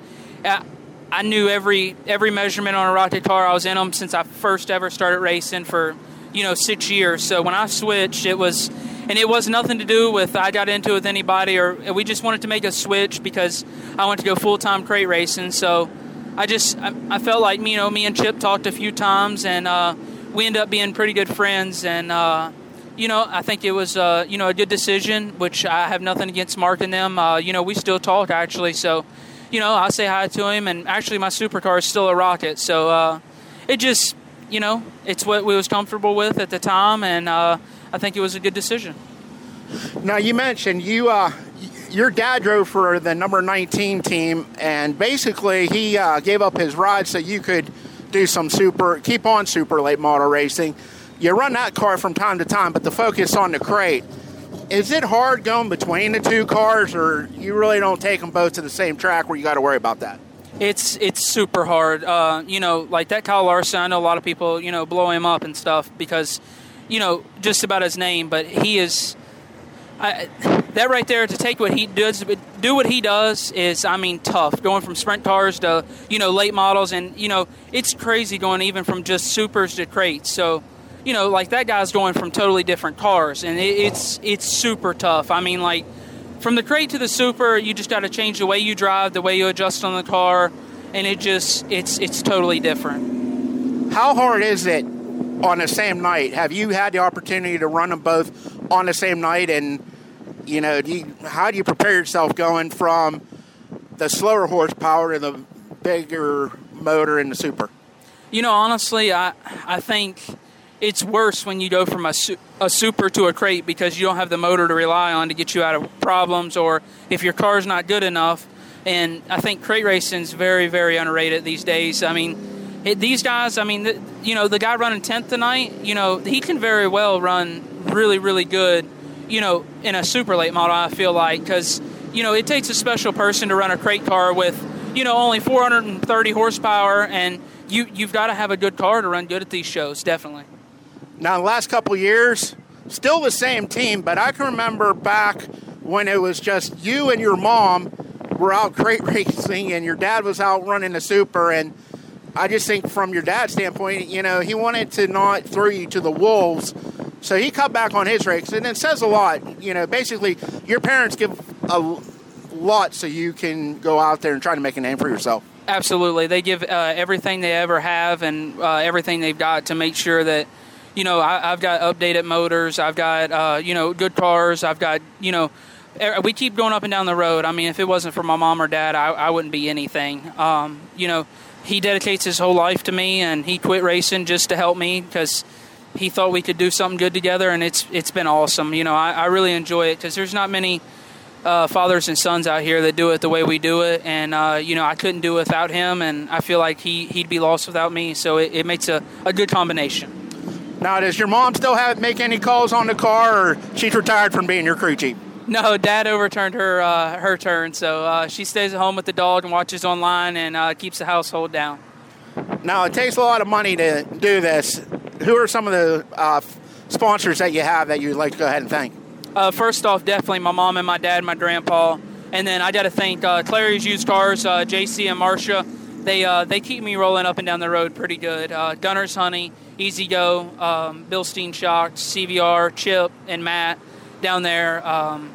I, I knew every every measurement on a rocket car. I was in them since I first ever started racing for you know six years. So when I switched, it was and it was nothing to do with I got into it with anybody or we just wanted to make a switch because I wanted to go full time crate racing. So I just I, I felt like you know me and Chip talked a few times and uh, we ended up being pretty good friends and. Uh, you know, I think it was uh, you know a good decision, which I have nothing against Mark and them. Uh, you know, we still talk actually, so you know I say hi to him, and actually my supercar is still a rocket, so uh, it just you know it's what we was comfortable with at the time, and uh, I think it was a good decision. Now you mentioned you, uh, your dad drove for the number 19 team, and basically he uh, gave up his ride so you could do some super, keep on super late model racing. You run that car from time to time, but the focus on the crate. Is it hard going between the two cars, or you really don't take them both to the same track where you got to worry about that? It's it's super hard. Uh, you know, like that Kyle Larson. I know a lot of people you know blow him up and stuff because you know just about his name, but he is. I, that right there to take what he does, do what he does is, I mean, tough. Going from sprint cars to you know late models, and you know it's crazy going even from just supers to crates. So, you know, like that guy's going from totally different cars, and it, it's it's super tough. I mean, like from the crate to the super, you just got to change the way you drive, the way you adjust on the car, and it just it's it's totally different. How hard is it on the same night? Have you had the opportunity to run them both on the same night? And you know, do you, how do you prepare yourself going from the slower horsepower to the bigger motor in the super? You know, honestly, I I think it's worse when you go from a, su- a super to a crate because you don't have the motor to rely on to get you out of problems, or if your car's not good enough. And I think crate racing is very, very underrated these days. I mean, it, these guys. I mean, the, you know, the guy running tenth tonight. You know, he can very well run really, really good. You know, in a super late model, I feel like because you know it takes a special person to run a crate car with you know only 430 horsepower, and you you've got to have a good car to run good at these shows. Definitely. Now, the last couple years, still the same team, but I can remember back when it was just you and your mom were out crate racing and your dad was out running the super. And I just think from your dad's standpoint, you know, he wanted to not throw you to the wolves. So he cut back on his race. And it says a lot. You know, basically, your parents give a lot so you can go out there and try to make a name for yourself. Absolutely, they give uh, everything they ever have and uh, everything they've got to make sure that you know, I, I've got updated motors. I've got uh, you know good cars. I've got you know. We keep going up and down the road. I mean, if it wasn't for my mom or dad, I, I wouldn't be anything. Um, you know, he dedicates his whole life to me, and he quit racing just to help me because he thought we could do something good together, and it's it's been awesome. You know, I, I really enjoy it because there's not many uh, fathers and sons out here that do it the way we do it, and uh, you know, I couldn't do it without him, and I feel like he he'd be lost without me. So it, it makes a, a good combination. Now, does your mom still have make any calls on the car, or she's retired from being your crew chief? No, Dad overturned her uh, her turn, so uh, she stays at home with the dog and watches online and uh, keeps the household down. Now, it takes a lot of money to do this. Who are some of the uh, sponsors that you have that you'd like to go ahead and thank? Uh, first off, definitely my mom and my dad, and my grandpa, and then I got to thank uh, Clary's Used Cars, uh, JC and Marcia. They uh, they keep me rolling up and down the road pretty good. Uh, Gunner's Honey, Easy Go, um, Bilstein Shocks, CVR, Chip, and Matt down there. Um,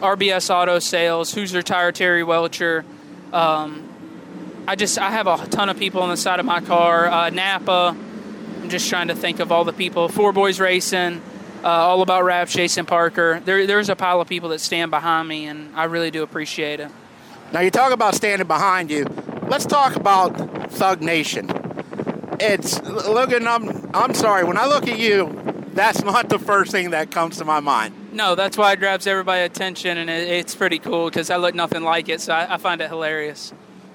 RBS Auto Sales, Hoosier Tire, Terry Welcher. Um, I just I have a ton of people on the side of my car. Uh, Napa. I'm just trying to think of all the people. Four Boys Racing, uh, all about Raps, Jason Parker. There, there's a pile of people that stand behind me, and I really do appreciate it. Now, you talk about standing behind you. Let's talk about Thug Nation. It's Logan. I'm I'm sorry. When I look at you, that's not the first thing that comes to my mind. No, that's why it grabs everybody's attention, and it, it's pretty cool because I look nothing like it, so I, I find it hilarious.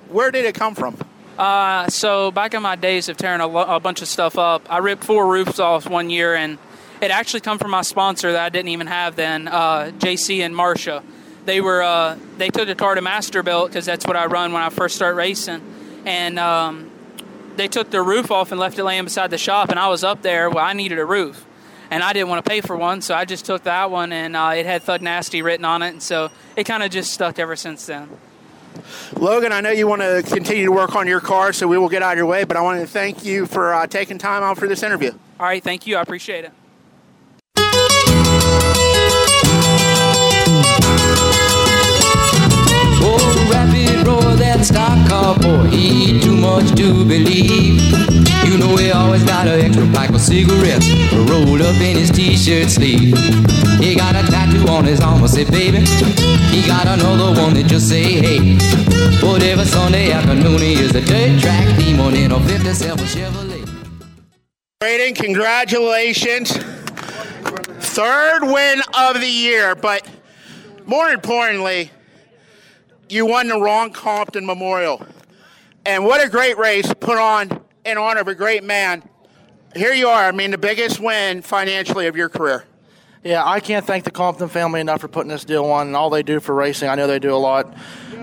Where did it come from? Uh, so back in my days of tearing a, lo- a bunch of stuff up, I ripped four roofs off one year, and it actually come from my sponsor that I didn't even have then, uh, JC and Marcia. They were uh, they took a car to Masterbuilt because that's what I run when I first start racing, and um, they took the roof off and left it laying beside the shop, and I was up there. Well, I needed a roof, and I didn't want to pay for one, so I just took that one, and uh, it had Thug Nasty written on it, and so it kind of just stuck ever since then. Logan, I know you want to continue to work on your car, so we will get out of your way. But I want to thank you for uh, taking time out for this interview. All right, thank you. I appreciate it. Oh, rapid roar, that stock car boy, he too much to believe. You know he always got an extra pack of cigarettes rolled up in his t-shirt sleeve. He got a tattoo on his arm, I say, baby. He got another one that just say, hey. But every Sunday afternoon he is a dirt track demon in a 57 Chevrolet. Braden, congratulations. Third win of the year, but more importantly, you won the Ron Compton Memorial. And what a great race put on in honor of a great man. Here you are. I mean, the biggest win financially of your career. Yeah, I can't thank the Compton family enough for putting this deal on and all they do for racing. I know they do a lot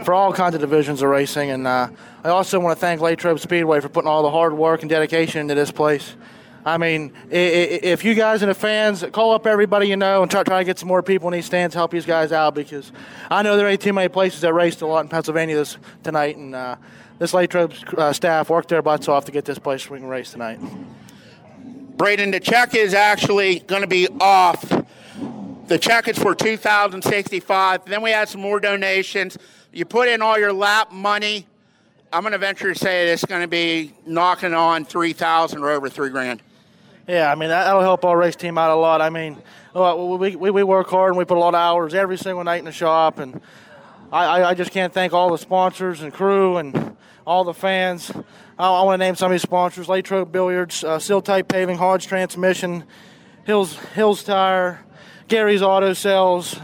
for all kinds of divisions of racing. And uh, I also want to thank Latrobe Speedway for putting all the hard work and dedication into this place. I mean, if you guys and the fans call up everybody you know and try, try to get some more people in these stands, help these guys out because I know there ain't too many places that raced a lot in Pennsylvania this tonight, and uh, this Latrobe uh, staff worked their butts off to get this place can race tonight. Braden, the check is actually going to be off. The check is for 2065 Then we had some more donations. You put in all your lap money. I'm going to venture to say it's going to be knocking on 3000 or over three grand. Yeah, I mean that, that'll help our race team out a lot. I mean, well, we, we, we work hard and we put a lot of hours every single night in the shop, and I, I, I just can't thank all the sponsors and crew and all the fans. I, I want to name some of these sponsors: Latrobe Billiards, uh, Seal Type Paving, Hodge Transmission, Hills Hills Tire, Gary's Auto Sales,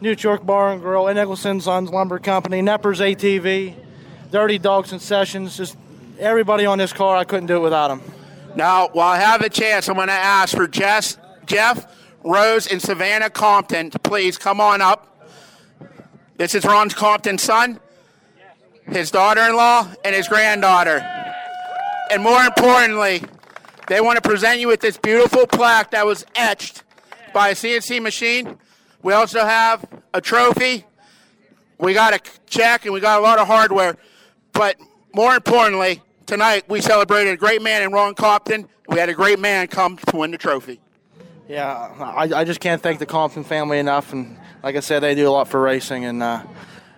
New York Bar and Grill, and Nicholson Sons Lumber Company, Neppers ATV, Dirty Dogs and Sessions. Just everybody on this car. I couldn't do it without them. Now, while I have a chance, I'm going to ask for Jess, Jeff, Rose, and Savannah Compton to please come on up. This is Ron Compton's son, his daughter in law, and his granddaughter. And more importantly, they want to present you with this beautiful plaque that was etched by a CNC machine. We also have a trophy. We got a check and we got a lot of hardware. But more importantly, tonight we celebrated a great man in Ron Compton. We had a great man come to win the trophy. Yeah, I, I just can't thank the Compton family enough. And like I said, they do a lot for racing. And, uh,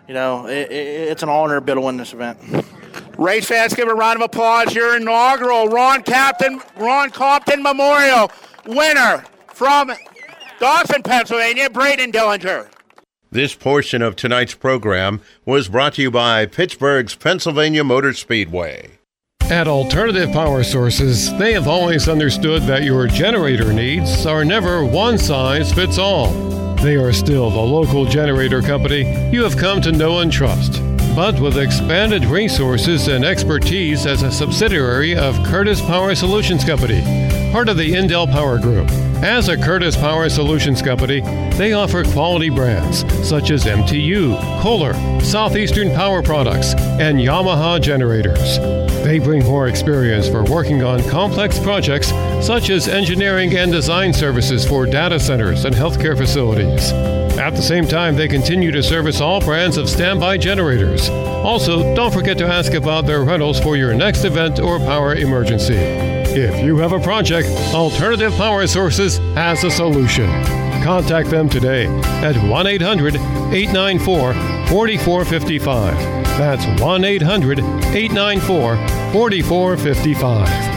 you know, it, it, it's an honor to be able to win this event. Race fans, give a round of applause. Your inaugural Ron Captain, Ron Compton Memorial winner from Dawson, Pennsylvania, Braden Dillinger. This portion of tonight's program was brought to you by Pittsburgh's Pennsylvania Motor Speedway. At Alternative Power Sources, they have always understood that your generator needs are never one size fits all. They are still the local generator company you have come to know and trust, but with expanded resources and expertise as a subsidiary of Curtis Power Solutions Company, part of the Indel Power Group. As a Curtis Power Solutions Company, they offer quality brands such as MTU, Kohler, Southeastern Power Products, and Yamaha generators. They bring more experience for working on complex projects such as engineering and design services for data centers and healthcare facilities. At the same time, they continue to service all brands of standby generators. Also, don't forget to ask about their rentals for your next event or power emergency. If you have a project, Alternative Power Sources has a solution. Contact them today at 1 800 894 4455. That's 1 800 894 4455.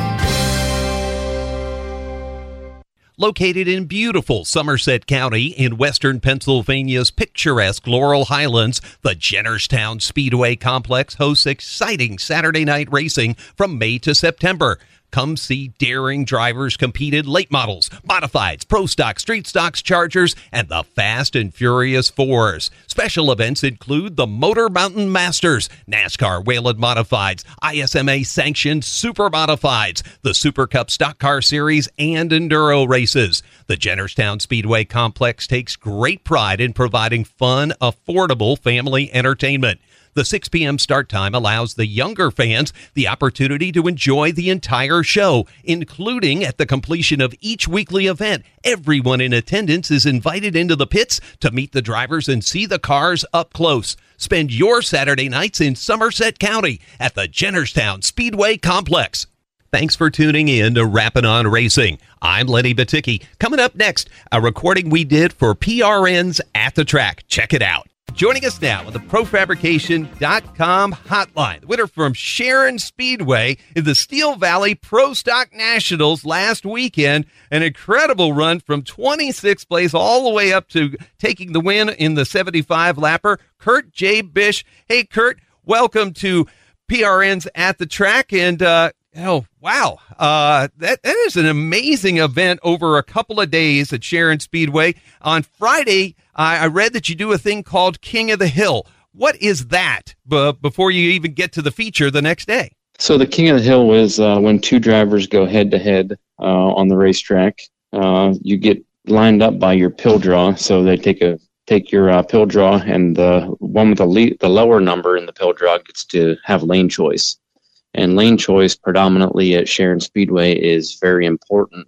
Located in beautiful Somerset County in western Pennsylvania's picturesque Laurel Highlands, the Jennerstown Speedway Complex hosts exciting Saturday night racing from May to September. Come see daring drivers compete in late models, modifieds, pro stock, street stocks, chargers, and the Fast and Furious Fours. Special events include the Motor Mountain Masters, NASCAR Whelen Modifieds, ISMA sanctioned Super Modifieds, the Super Cup Stock Car Series, and Enduro races. The Jennerstown Speedway Complex takes great pride in providing fun, affordable family entertainment. The 6 p.m. start time allows the younger fans the opportunity to enjoy the entire show, including at the completion of each weekly event. Everyone in attendance is invited into the pits to meet the drivers and see the cars up close. Spend your Saturday nights in Somerset County at the Jennerstown Speedway Complex. Thanks for tuning in to Rapping On Racing. I'm Lenny Baticki. Coming up next, a recording we did for PRN's At the Track. Check it out. Joining us now on the ProFabrication.com hotline, the winner from Sharon Speedway in the Steel Valley Pro Stock Nationals last weekend. An incredible run from 26th place all the way up to taking the win in the 75 lapper. Kurt J. Bish. Hey, Kurt, welcome to PRN's At the Track. And, uh, oh, wow. Uh, that, that is an amazing event over a couple of days at Sharon Speedway. On Friday, I, I read that you do a thing called King of the Hill. What is that b- before you even get to the feature the next day? So the King of the Hill is uh, when two drivers go head to head on the racetrack. Uh, you get lined up by your pill draw, so they take a take your uh, pill draw, and the one with the le- the lower number in the pill draw gets to have lane choice. And lane choice, predominantly at Sharon Speedway, is very important.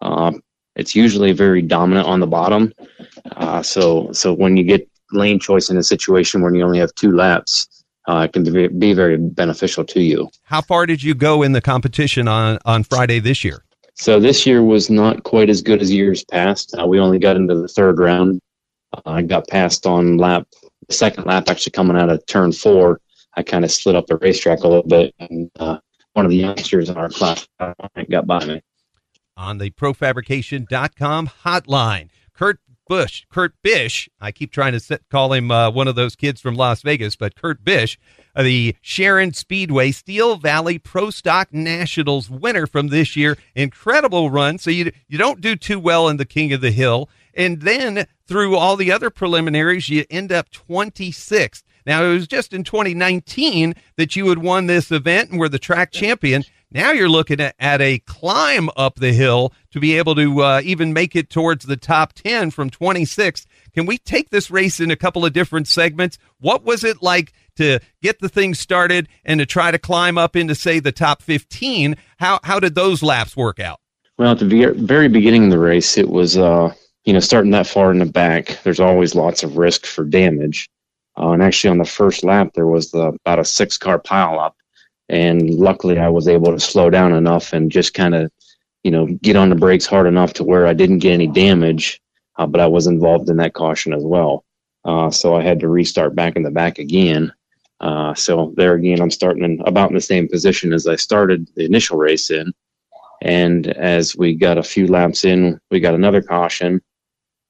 Uh, it's usually very dominant on the bottom. Uh, so so when you get lane choice in a situation where you only have two laps, uh, it can be, be very beneficial to you. How far did you go in the competition on, on Friday this year? So this year was not quite as good as years past. Uh, we only got into the third round. Uh, I got passed on lap, the second lap actually coming out of turn four. I kind of slid up the racetrack a little bit, and uh, one of the youngsters in our class got by me. On the profabrication.com hotline, Kurt Bush, Kurt Bish. I keep trying to set, call him uh, one of those kids from Las Vegas, but Kurt Bish, uh, the Sharon Speedway Steel Valley Pro Stock Nationals winner from this year. Incredible run. So you you don't do too well in the King of the Hill, and then through all the other preliminaries, you end up 26th. Now it was just in 2019 that you had won this event and were the track champion. Now you're looking at, at a climb up the hill to be able to uh, even make it towards the top 10 from 26th. Can we take this race in a couple of different segments? What was it like to get the thing started and to try to climb up into, say, the top 15? How, how did those laps work out? Well, at the very beginning of the race, it was, uh, you know, starting that far in the back, there's always lots of risk for damage. Uh, and actually, on the first lap, there was the, about a six car pileup. and luckily I was able to slow down enough and just kind of, you know, get on the brakes hard enough to where I didn't get any damage, uh, but I was involved in that caution as well. Uh, so I had to restart back in the back again. Uh, so there again, I'm starting in about in the same position as I started the initial race in. And as we got a few laps in, we got another caution.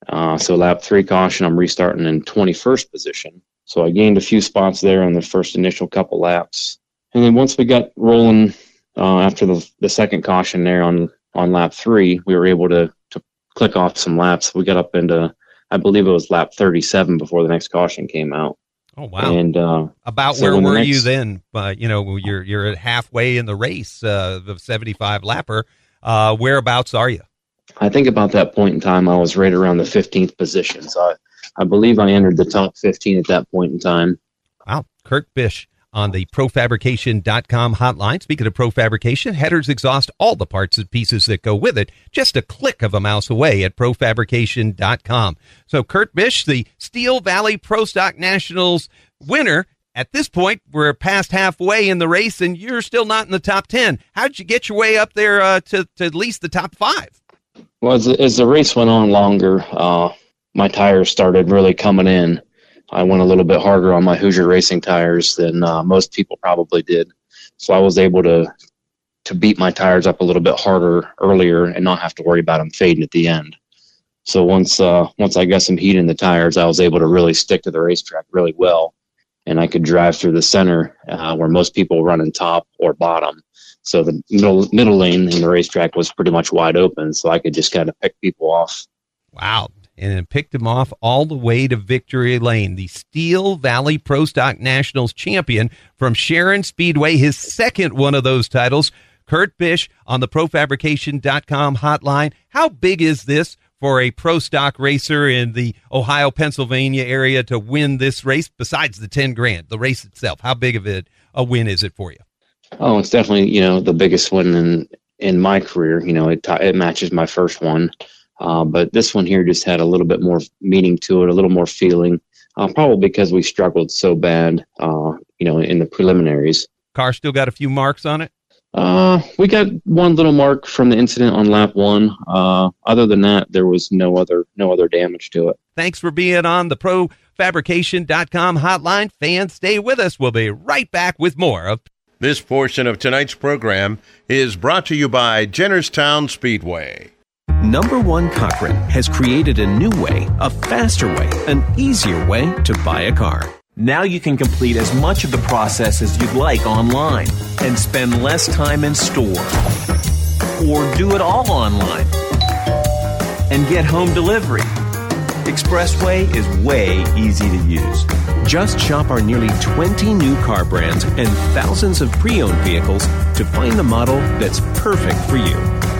Uh, so lap three caution, I'm restarting in 21st position. So I gained a few spots there on the first initial couple laps. And then once we got rolling uh, after the, the second caution there on, on lap three, we were able to, to click off some laps. We got up into, I believe it was lap 37 before the next caution came out. Oh wow! And uh, about so where when the were next- you then? Uh, you know, you're you're halfway in the race, uh, the 75 lapper. Uh, whereabouts are you? I think about that point in time, I was right around the 15th position. So I, believe I entered the top 15 at that point in time. Wow, Kurt Bish on the profabrication.com hotline. Speaking of profabrication, headers exhaust all the parts and pieces that go with it, just a click of a mouse away at profabrication.com. So Kurt Bish, the Steel Valley Pro Stock Nationals winner. At this point, we're past halfway in the race, and you're still not in the top 10. How did you get your way up there uh, to, to at least the top five? Well, as, as the race went on longer, uh, my tires started really coming in. I went a little bit harder on my Hoosier Racing tires than uh, most people probably did. So I was able to to beat my tires up a little bit harder earlier and not have to worry about them fading at the end. So once uh, once I got some heat in the tires, I was able to really stick to the racetrack really well, and I could drive through the center uh, where most people run in top or bottom. So the middle middle lane in the racetrack was pretty much wide open, so I could just kind of pick people off. Wow. And picked him off all the way to victory lane. The Steel Valley Pro Stock Nationals champion from Sharon Speedway, his second one of those titles. Kurt Bish on the profabrication.com hotline. How big is this for a pro stock racer in the Ohio, Pennsylvania area to win this race besides the 10 grand, the race itself? How big of it a win is it for you? Oh, it's definitely you know the biggest one in in my career. You know, it it matches my first one, uh, but this one here just had a little bit more meaning to it, a little more feeling. Uh, probably because we struggled so bad, uh, you know, in the preliminaries. Car still got a few marks on it? Uh, we got one little mark from the incident on lap one. Uh, other than that, there was no other no other damage to it. Thanks for being on the profabrication.com hotline. Fans, stay with us. We'll be right back with more of This portion of tonight's program is brought to you by Jennerstown Speedway. Number One Cochran has created a new way, a faster way, an easier way to buy a car. Now you can complete as much of the process as you'd like online and spend less time in store. or do it all online and get home delivery. Expressway is way easy to use. Just shop our nearly 20 new car brands and thousands of pre owned vehicles to find the model that's perfect for you.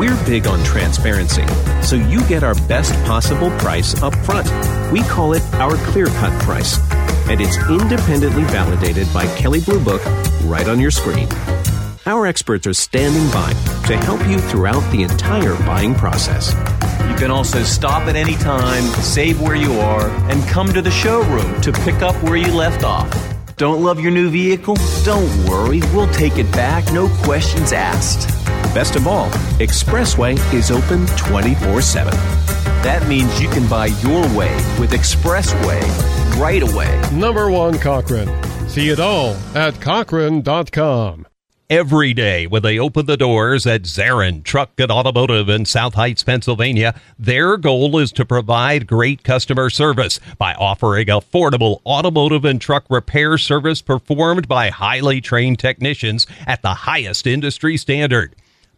We're big on transparency, so you get our best possible price up front. We call it our clear cut price, and it's independently validated by Kelley Blue Book right on your screen. Our experts are standing by to help you throughout the entire buying process. You can also stop at any time, save where you are, and come to the showroom to pick up where you left off. Don't love your new vehicle? Don't worry, we'll take it back, no questions asked. Best of all, Expressway is open 24 7. That means you can buy your way with Expressway right away. Number one Cochran. See it all at Cochran.com. every day when they open the doors at Zarin Truck and Automotive in South Heights, Pennsylvania. Their goal is to provide great customer service by offering affordable automotive and truck repair service performed by highly trained technicians at the highest industry standard.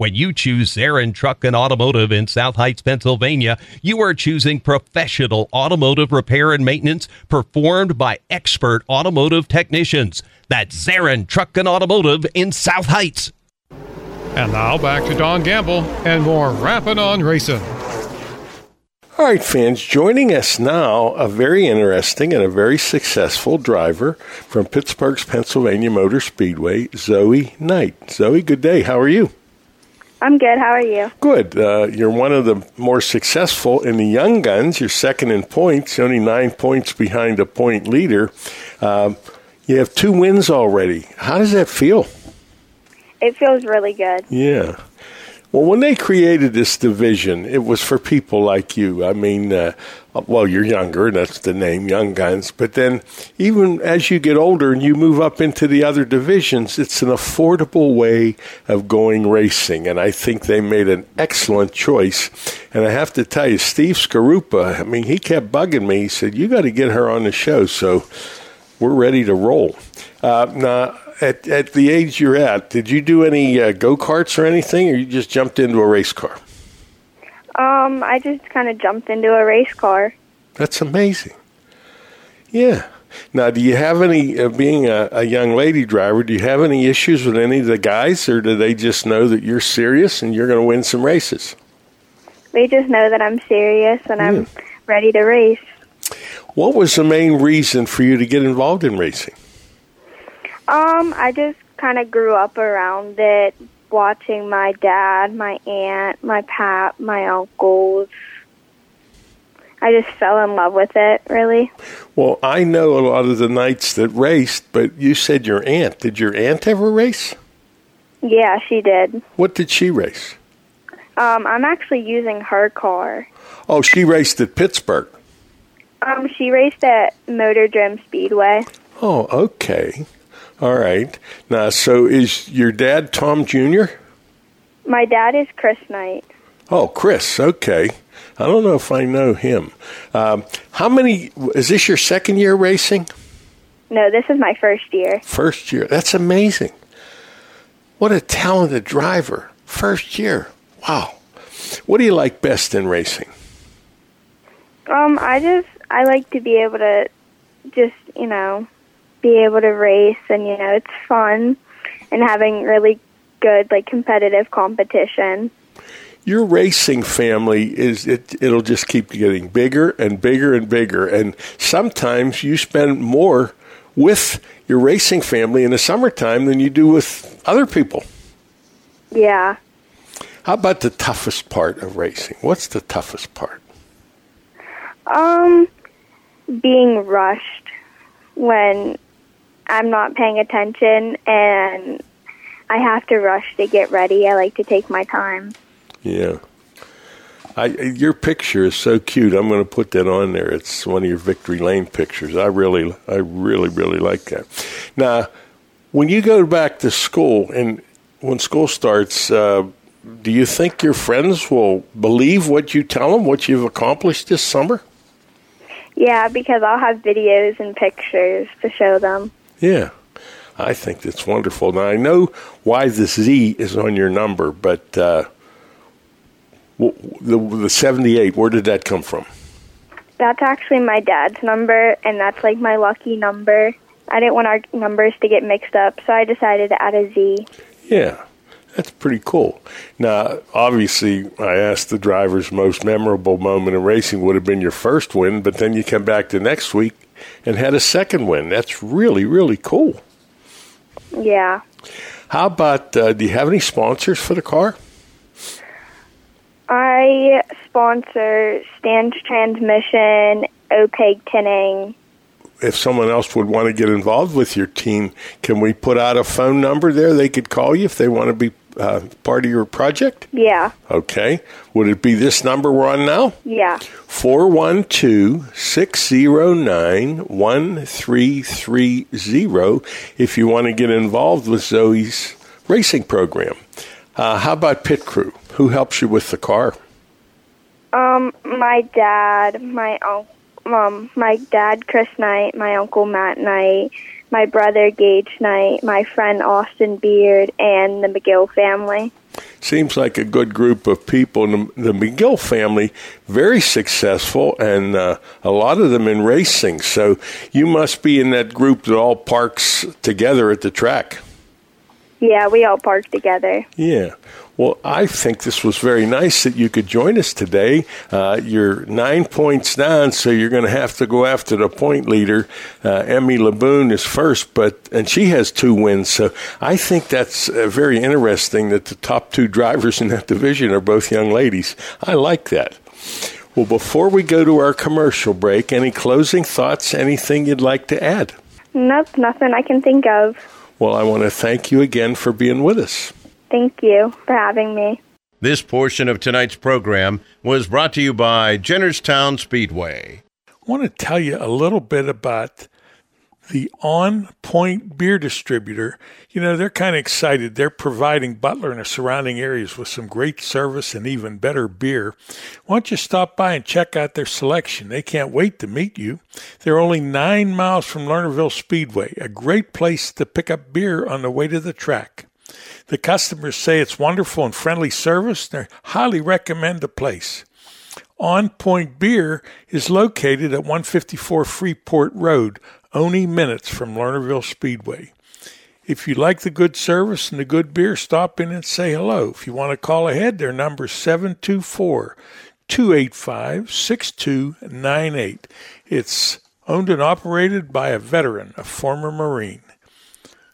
When you choose Zarin Truck and Automotive in South Heights, Pennsylvania, you are choosing professional automotive repair and maintenance performed by expert automotive technicians. That's Zarin Truck and Automotive in South Heights. And now back to Don Gamble and more Rapping on Racing. All right, fans, joining us now, a very interesting and a very successful driver from Pittsburgh's Pennsylvania Motor Speedway, Zoe Knight. Zoe, good day. How are you? I'm good. How are you? Good. Uh, you're one of the more successful in the young guns. You're second in points, only nine points behind a point leader. Um, you have two wins already. How does that feel? It feels really good. Yeah. Well, when they created this division, it was for people like you. I mean, uh, well, you're younger, that's the name, Young Guns. But then, even as you get older and you move up into the other divisions, it's an affordable way of going racing. And I think they made an excellent choice. And I have to tell you, Steve Scarupa, I mean, he kept bugging me. He said, You got to get her on the show. So we're ready to roll. Uh, now, at, at the age you're at, did you do any uh, go karts or anything, or you just jumped into a race car? Um, I just kind of jumped into a race car. That's amazing. Yeah. Now, do you have any, uh, being a, a young lady driver, do you have any issues with any of the guys, or do they just know that you're serious and you're going to win some races? They just know that I'm serious and I'm ready to race. What was the main reason for you to get involved in racing? Um, I just kind of grew up around it, watching my dad, my aunt, my pap, my uncles. I just fell in love with it, really. Well, I know a lot of the knights that raced, but you said your aunt. Did your aunt ever race? Yeah, she did. What did she race? Um, I'm actually using her car. Oh, she raced at Pittsburgh. Um, she raced at Motordrome Speedway. Oh, okay. All right. Now, so is your dad Tom Jr.? My dad is Chris Knight. Oh, Chris. Okay. I don't know if I know him. Um, how many? Is this your second year racing? No, this is my first year. First year. That's amazing. What a talented driver. First year. Wow. What do you like best in racing? Um, I just I like to be able to just you know be able to race and you know it's fun and having really good like competitive competition. Your racing family is it it'll just keep getting bigger and bigger and bigger and sometimes you spend more with your racing family in the summertime than you do with other people. Yeah. How about the toughest part of racing? What's the toughest part? Um being rushed when I'm not paying attention and I have to rush to get ready. I like to take my time. Yeah. I, your picture is so cute. I'm going to put that on there. It's one of your Victory Lane pictures. I really, I really, really like that. Now, when you go back to school and when school starts, uh, do you think your friends will believe what you tell them, what you've accomplished this summer? Yeah, because I'll have videos and pictures to show them. Yeah, I think that's wonderful. Now I know why this Z is on your number, but uh, the the seventy eight. Where did that come from? That's actually my dad's number, and that's like my lucky number. I didn't want our numbers to get mixed up, so I decided to add a Z. Yeah, that's pretty cool. Now, obviously, I asked the driver's most memorable moment in racing would have been your first win, but then you come back the next week and had a second win. That's really, really cool. Yeah. How about, uh, do you have any sponsors for the car? I sponsor Stand Transmission, OPEG Tinning. If someone else would want to get involved with your team, can we put out a phone number there they could call you if they want to be uh, part of your project? Yeah. Okay. Would it be this number we're on now? Yeah. 412 609 1330 if you want to get involved with Zoe's racing program. Uh, how about pit crew? Who helps you with the car? Um, my dad, my uncle, um, my dad, Chris Knight, my uncle Matt Knight, my brother Gage Knight, my friend Austin Beard, and the McGill family. Seems like a good group of people. The, the McGill family, very successful, and uh, a lot of them in racing. So you must be in that group that all parks together at the track. Yeah, we all park together. Yeah. Well, I think this was very nice that you could join us today. Uh, you're nine points down, so you're going to have to go after the point leader. Uh, Emmy Laboon is first, but and she has two wins. So I think that's uh, very interesting that the top two drivers in that division are both young ladies. I like that. Well, before we go to our commercial break, any closing thoughts? Anything you'd like to add? Nope, nothing I can think of. Well, I want to thank you again for being with us. Thank you for having me. This portion of tonight's program was brought to you by Jennerstown Speedway. I want to tell you a little bit about the On Point Beer Distributor. You know, they're kind of excited. They're providing Butler and the surrounding areas with some great service and even better beer. Why don't you stop by and check out their selection? They can't wait to meet you. They're only nine miles from Lernerville Speedway, a great place to pick up beer on the way to the track. The customers say it's wonderful and friendly service. They highly recommend the place. On Point Beer is located at 154 Freeport Road, only minutes from Lernerville Speedway. If you like the good service and the good beer, stop in and say hello. If you want to call ahead, their number is 724 285 6298. It's owned and operated by a veteran, a former Marine.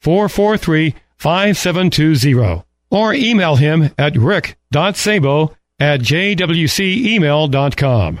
443 5720 or email him at rick.sabo at jwcemail.com.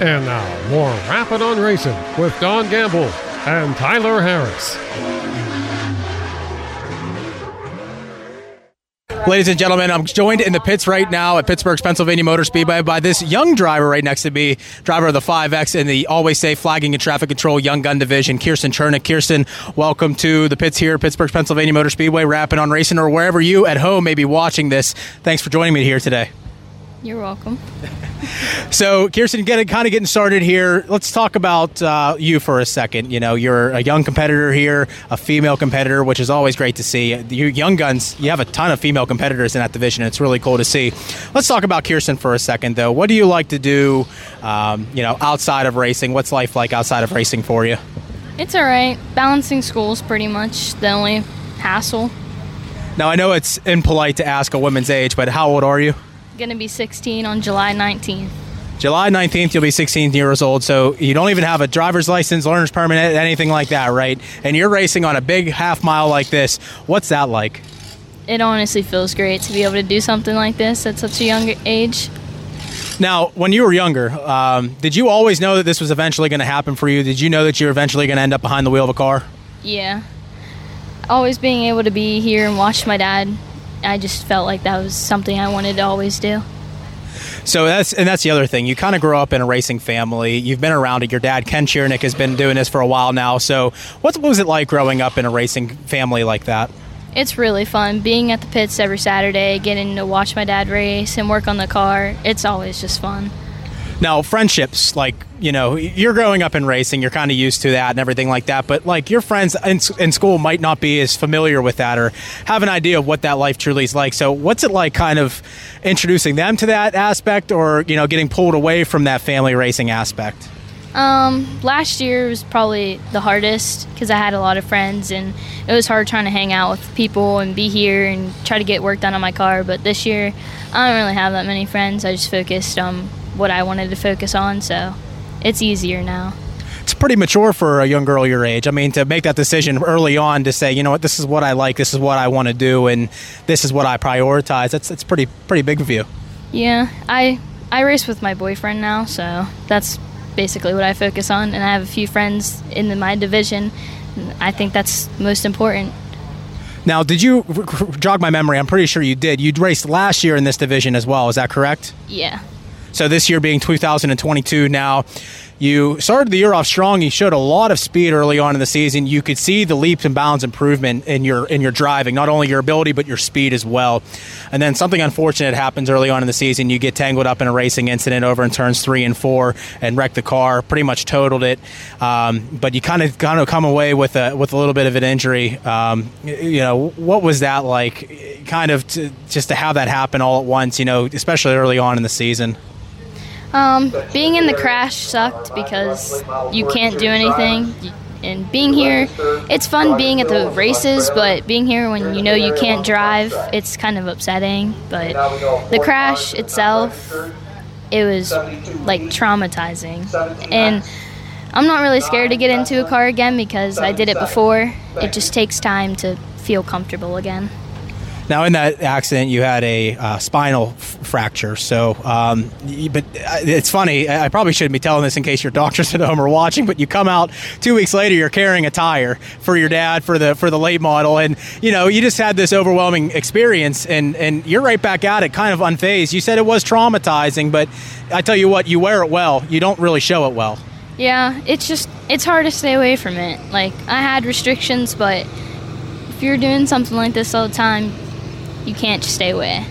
And now, more Rapping on Racing with Don Gamble and Tyler Harris. Ladies and gentlemen, I'm joined in the pits right now at Pittsburgh's Pennsylvania Motor Speedway by this young driver right next to me, driver of the 5X in the Always Safe Flagging and Traffic Control Young Gun Division, Kirsten Chernick. Kirsten, welcome to the pits here at Pittsburgh's Pennsylvania Motor Speedway, Rapping on Racing, or wherever you at home may be watching this. Thanks for joining me here today. You're welcome. So, Kirsten, getting kind of getting started here. Let's talk about uh, you for a second. You know, you're a young competitor here, a female competitor, which is always great to see. You young guns, you have a ton of female competitors in that division. It's really cool to see. Let's talk about Kirsten for a second, though. What do you like to do? Um, you know, outside of racing, what's life like outside of racing for you? It's all right. Balancing school's pretty much the only hassle. Now, I know it's impolite to ask a woman's age, but how old are you? Gonna be 16 on July 19th. July 19th, you'll be 16 years old, so you don't even have a driver's license, learner's permit, anything like that, right? And you're racing on a big half mile like this. What's that like? It honestly feels great to be able to do something like this at such a young age. Now, when you were younger, um, did you always know that this was eventually going to happen for you? Did you know that you were eventually going to end up behind the wheel of a car? Yeah. Always being able to be here and watch my dad, I just felt like that was something I wanted to always do. So that's and that's the other thing. You kind of grow up in a racing family. You've been around it. Your dad, Ken Chernick, has been doing this for a while now. So what was it like growing up in a racing family like that? It's really fun being at the pits every Saturday, getting to watch my dad race and work on the car. It's always just fun. Now, friendships, like, you know, you're growing up in racing, you're kind of used to that and everything like that, but like your friends in, in, school might not be as familiar with that or have an idea of what that life truly is like. So, what's it like kind of introducing them to that aspect or, you know, getting pulled away from that family racing aspect? Um, last year was probably the hardest because I had a lot of friends and it was hard trying to hang out with people and be here and try to get work done on my car. But this year, I don't really have that many friends. I just focused on what I wanted to focus on, so it's easier now. It's pretty mature for a young girl your age. I mean, to make that decision early on to say, you know what, this is what I like, this is what I want to do, and this is what I prioritize. That's it's pretty pretty big of you. Yeah, I I race with my boyfriend now, so that's basically what I focus on, and I have a few friends in the, my division. I think that's most important. Now, did you jog my memory? I'm pretty sure you did. You raced last year in this division as well. Is that correct? Yeah. So this year being 2022 now, you started the year off strong. You showed a lot of speed early on in the season. You could see the leaps and bounds improvement in your in your driving, not only your ability but your speed as well. And then something unfortunate happens early on in the season. You get tangled up in a racing incident over in turns three and four and wreck the car. Pretty much totaled it. Um, but you kind of kind of come away with a with a little bit of an injury. Um, you know what was that like? Kind of to, just to have that happen all at once. You know, especially early on in the season. Um, being in the crash sucked because you can't do anything. And being here, it's fun being at the races, but being here when you know you can't drive, it's kind of upsetting. But the crash itself, it was like traumatizing. And I'm not really scared to get into a car again because I did it before. It just takes time to feel comfortable again. Now, in that accident, you had a uh, spinal f- fracture. So, um, but uh, it's funny. I probably shouldn't be telling this in case your doctors at home are watching. But you come out two weeks later, you're carrying a tire for your dad for the for the late model, and you know you just had this overwhelming experience, and and you're right back at it, kind of unfazed. You said it was traumatizing, but I tell you what, you wear it well. You don't really show it well. Yeah, it's just it's hard to stay away from it. Like I had restrictions, but if you're doing something like this all the time, you can't just stay away.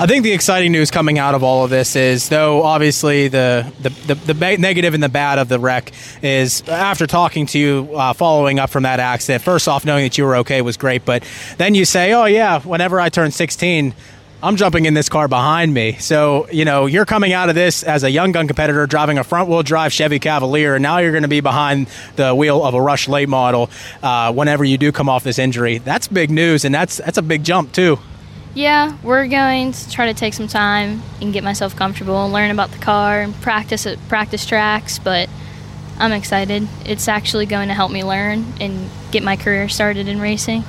I think the exciting news coming out of all of this is, though obviously the the, the, the negative and the bad of the wreck is after talking to you, uh, following up from that accident. First off, knowing that you were okay was great, but then you say, "Oh yeah, whenever I turn 16." I'm jumping in this car behind me. So, you know, you're coming out of this as a young gun competitor driving a front wheel drive Chevy Cavalier, and now you're going to be behind the wheel of a Rush late model uh, whenever you do come off this injury. That's big news, and that's that's a big jump too. Yeah, we're going to try to take some time and get myself comfortable and learn about the car and practice at practice tracks, but I'm excited. It's actually going to help me learn and get my career started in racing.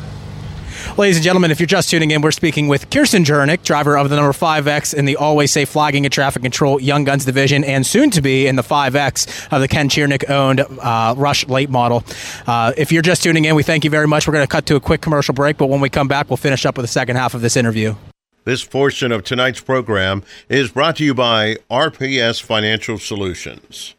Ladies and gentlemen, if you're just tuning in, we're speaking with Kirsten Chernick, driver of the number 5X in the Always Safe Flagging and Traffic Control Young Guns Division, and soon to be in the 5X of the Ken Chernick owned uh, Rush Late Model. Uh, if you're just tuning in, we thank you very much. We're going to cut to a quick commercial break, but when we come back, we'll finish up with the second half of this interview. This portion of tonight's program is brought to you by RPS Financial Solutions.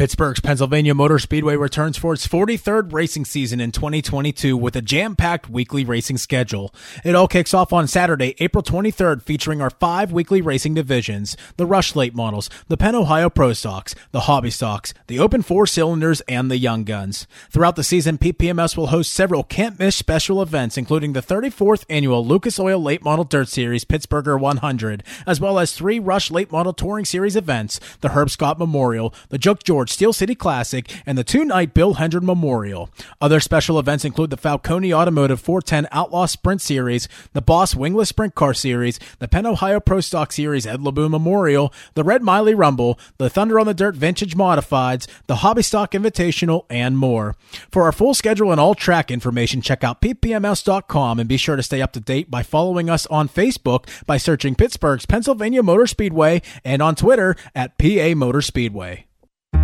Pittsburgh's Pennsylvania Motor Speedway returns for its 43rd racing season in 2022 with a jam-packed weekly racing schedule. It all kicks off on Saturday, April 23rd, featuring our five weekly racing divisions, the Rush Late Models, the Penn Ohio Pro Stocks, the Hobby Stocks, the Open Four Cylinders, and the Young Guns. Throughout the season, PPMS will host several can't-miss special events, including the 34th annual Lucas Oil Late Model Dirt Series Pittsburgher 100, as well as three Rush Late Model Touring Series events, the Herb Scott Memorial, the Joke George Steel City Classic, and the two night Bill Hendren Memorial. Other special events include the Falcone Automotive 410 Outlaw Sprint Series, the Boss Wingless Sprint Car Series, the Penn Ohio Pro Stock Series Ed Laboon Memorial, the Red Miley Rumble, the Thunder on the Dirt Vintage Modifieds, the Hobby Stock Invitational, and more. For our full schedule and all track information, check out ppms.com and be sure to stay up to date by following us on Facebook by searching Pittsburgh's Pennsylvania Motor Speedway and on Twitter at PA Motor Speedway.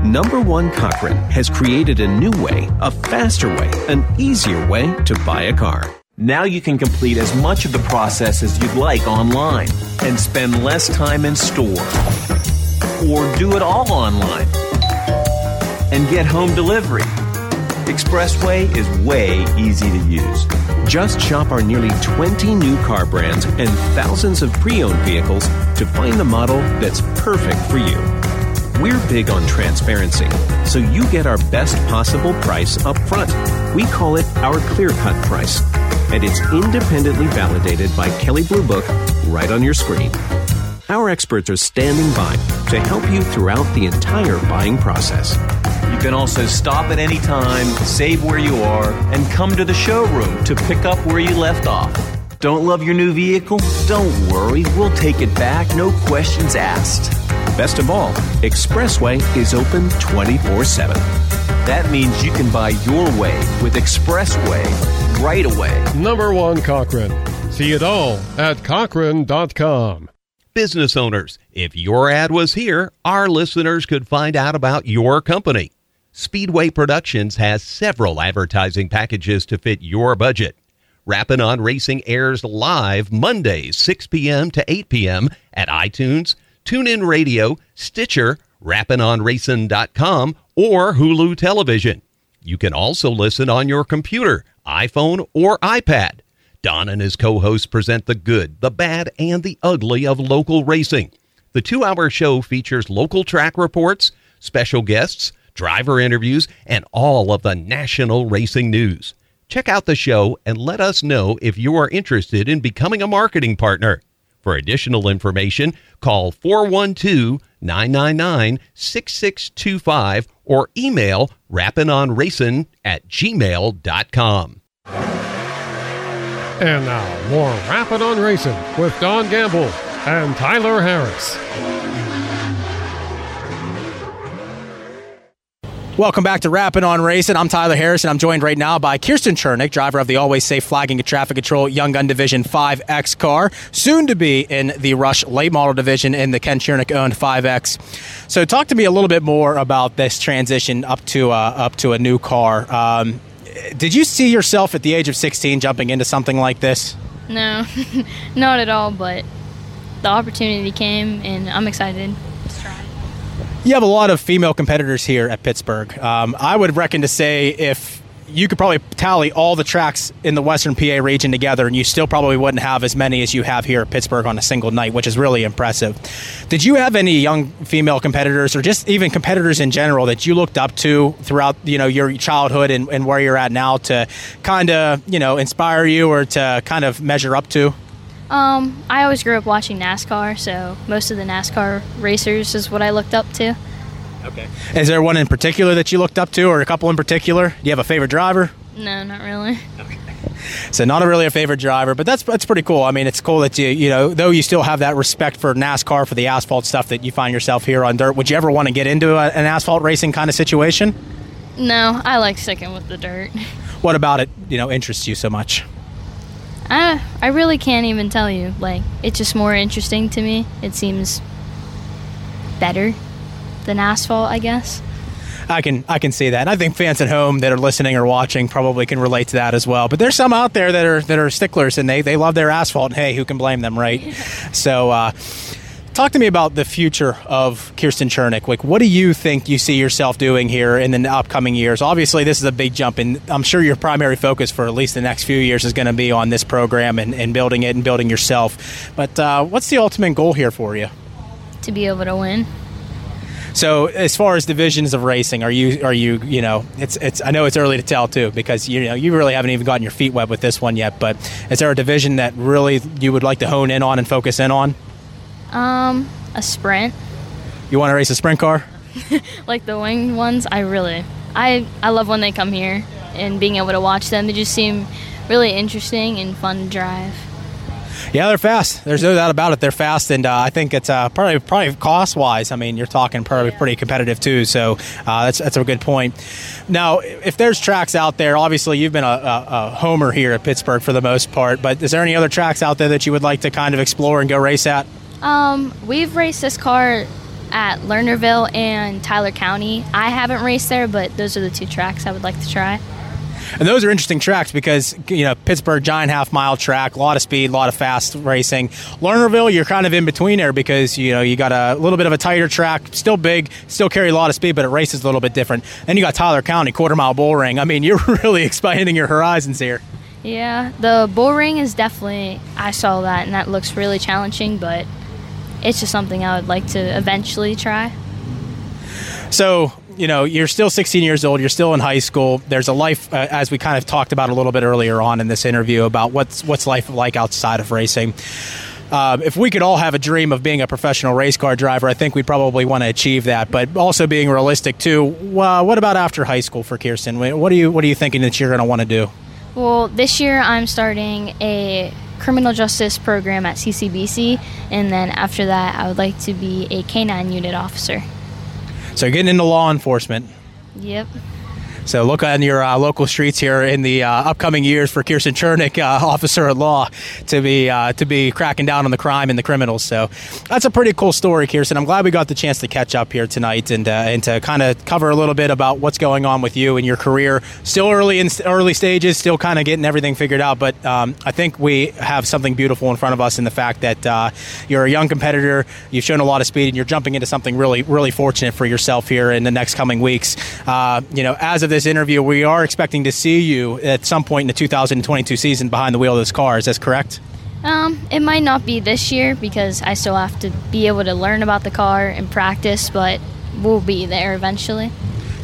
Number One Cochran has created a new way, a faster way, an easier way to buy a car. Now you can complete as much of the process as you'd like online and spend less time in store. Or do it all online and get home delivery. Expressway is way easy to use. Just shop our nearly 20 new car brands and thousands of pre owned vehicles to find the model that's perfect for you. We're big on transparency, so you get our best possible price up front. We call it our clear cut price, and it's independently validated by Kelley Blue Book right on your screen. Our experts are standing by to help you throughout the entire buying process. You can also stop at any time, save where you are, and come to the showroom to pick up where you left off. Don't love your new vehicle? Don't worry, we'll take it back, no questions asked. Best of all, Expressway is open 24 7. That means you can buy your way with Expressway right away. Number one Cochran. See it all at Cochran.com. Business owners, if your ad was here, our listeners could find out about your company. Speedway Productions has several advertising packages to fit your budget. Rappin' on Racing airs live Mondays, 6 p.m. to 8 p.m. at iTunes, TuneIn Radio, Stitcher, rappinonracing.com, or Hulu Television. You can also listen on your computer, iPhone, or iPad. Don and his co hosts present the good, the bad, and the ugly of local racing. The two hour show features local track reports, special guests, driver interviews, and all of the national racing news. Check out the show and let us know if you are interested in becoming a marketing partner. For additional information, call 412 999 6625 or email rappinonracing at gmail.com. And now, more Rapping on Racing with Don Gamble and Tyler Harris. Welcome back to Rapping on Racing. I'm Tyler Harrison. And I'm joined right now by Kirsten Chernick, driver of the Always Safe Flagging and Traffic Control Young Gun Division 5X car, soon to be in the Rush Late Model Division in the Ken Chernick owned 5X. So, talk to me a little bit more about this transition up to uh, up to a new car. Um, did you see yourself at the age of 16 jumping into something like this? No, not at all, but the opportunity came and I'm excited. You have a lot of female competitors here at Pittsburgh. Um, I would reckon to say if you could probably tally all the tracks in the Western PA region together, and you still probably wouldn't have as many as you have here at Pittsburgh on a single night, which is really impressive. Did you have any young female competitors, or just even competitors in general, that you looked up to throughout you know your childhood and, and where you're at now to kind of you know inspire you or to kind of measure up to? Um, I always grew up watching NASCAR, so most of the NASCAR racers is what I looked up to. Okay. Is there one in particular that you looked up to, or a couple in particular? Do you have a favorite driver? No, not really. Okay. So not a really a favorite driver, but that's that's pretty cool. I mean, it's cool that you you know though you still have that respect for NASCAR for the asphalt stuff that you find yourself here on dirt. Would you ever want to get into a, an asphalt racing kind of situation? No, I like sticking with the dirt. What about it you know interests you so much? I I really can't even tell you. Like it's just more interesting to me. It seems better than asphalt, I guess. I can I can see that. And I think fans at home that are listening or watching probably can relate to that as well. But there's some out there that are that are sticklers and they, they love their asphalt. And hey, who can blame them, right? so uh, talk to me about the future of Kirsten Chernick. Like, what do you think you see yourself doing here in the upcoming years? Obviously, this is a big jump, and I'm sure your primary focus for at least the next few years is going to be on this program and, and building it and building yourself. But uh, what's the ultimate goal here for you? To be able to win. So, as far as divisions of racing, are you are you you know it's it's I know it's early to tell too because you know you really haven't even gotten your feet wet with this one yet. But is there a division that really you would like to hone in on and focus in on? Um, a sprint, You want to race a sprint car? like the winged ones. I really, I I love when they come here and being able to watch them. They just seem really interesting and fun to drive. Yeah, they're fast. There's no doubt about it. They're fast, and uh, I think it's uh, probably probably cost wise. I mean, you're talking probably pretty competitive too. So uh, that's that's a good point. Now, if there's tracks out there, obviously you've been a, a, a homer here at Pittsburgh for the most part. But is there any other tracks out there that you would like to kind of explore and go race at? Um, we've raced this car at Lernerville and Tyler County. I haven't raced there, but those are the two tracks I would like to try. And those are interesting tracks because you know Pittsburgh giant half mile track, a lot of speed, a lot of fast racing. Lernerville, you're kind of in between there because you know you got a little bit of a tighter track, still big, still carry a lot of speed, but it races a little bit different. Then you got Tyler County, quarter mile bull ring. I mean, you're really expanding your horizons here. Yeah, the bull ring is definitely. I saw that, and that looks really challenging, but it's just something I would like to eventually try. So, you know, you're still 16 years old, you're still in high school. There's a life, uh, as we kind of talked about a little bit earlier on in this interview, about what's, what's life like outside of racing. Um, if we could all have a dream of being a professional race car driver, I think we'd probably want to achieve that. But also being realistic too. Uh, what about after high school for Kirsten? What are you What are you thinking that you're going to want to do? Well, this year I'm starting a criminal justice program at CCBC, and then after that, I would like to be a canine unit officer. So getting into law enforcement. Yep. So look on your uh, local streets here in the uh, upcoming years for Kirsten Chernick, uh, officer at law, to be uh, to be cracking down on the crime and the criminals. So that's a pretty cool story, Kirsten. I'm glad we got the chance to catch up here tonight and uh, and to kind of cover a little bit about what's going on with you and your career. Still early in early stages, still kind of getting everything figured out. But um, I think we have something beautiful in front of us in the fact that you're a young competitor. You've shown a lot of speed, and you're jumping into something really really fortunate for yourself here in the next coming weeks. you know, as of this interview, we are expecting to see you at some point in the 2022 season behind the wheel of this car. Is that correct? Um, it might not be this year because I still have to be able to learn about the car and practice, but we'll be there eventually.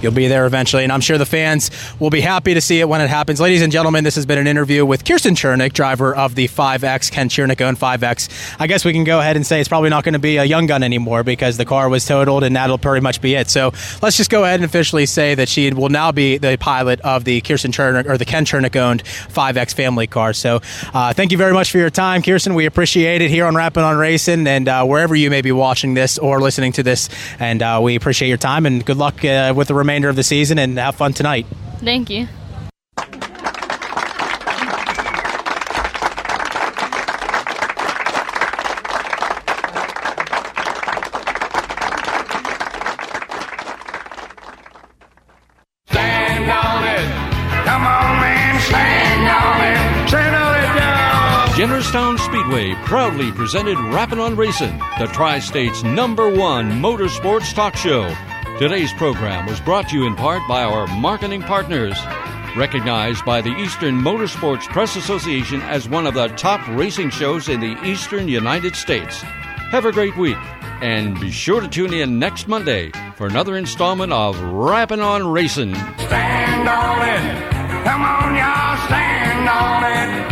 You'll be there eventually, and I'm sure the fans will be happy to see it when it happens. Ladies and gentlemen, this has been an interview with Kirsten Chernick, driver of the 5X, Ken Chernick owned 5X. I guess we can go ahead and say it's probably not going to be a young gun anymore because the car was totaled, and that'll pretty much be it. So let's just go ahead and officially say that she will now be the pilot of the Kirsten Chernick or the Ken Chernick owned 5X family car. So uh, thank you very much for your time, Kirsten. We appreciate it here on Rapping on Racing and uh, wherever you may be watching this or listening to this. And uh, we appreciate your time and good luck uh, with the remainder of the season and have fun tonight. Thank you. Stand on it. Come on, man, stand on it. Stand on it now. Jennerstown Speedway proudly presented Rappin' on Racing, the Tri State's number one motorsports talk show. Today's program was brought to you in part by our marketing partners. Recognized by the Eastern Motorsports Press Association as one of the top racing shows in the eastern United States. Have a great week, and be sure to tune in next Monday for another installment of Rapping on Racing. Stand on it. Come on, y'all, stand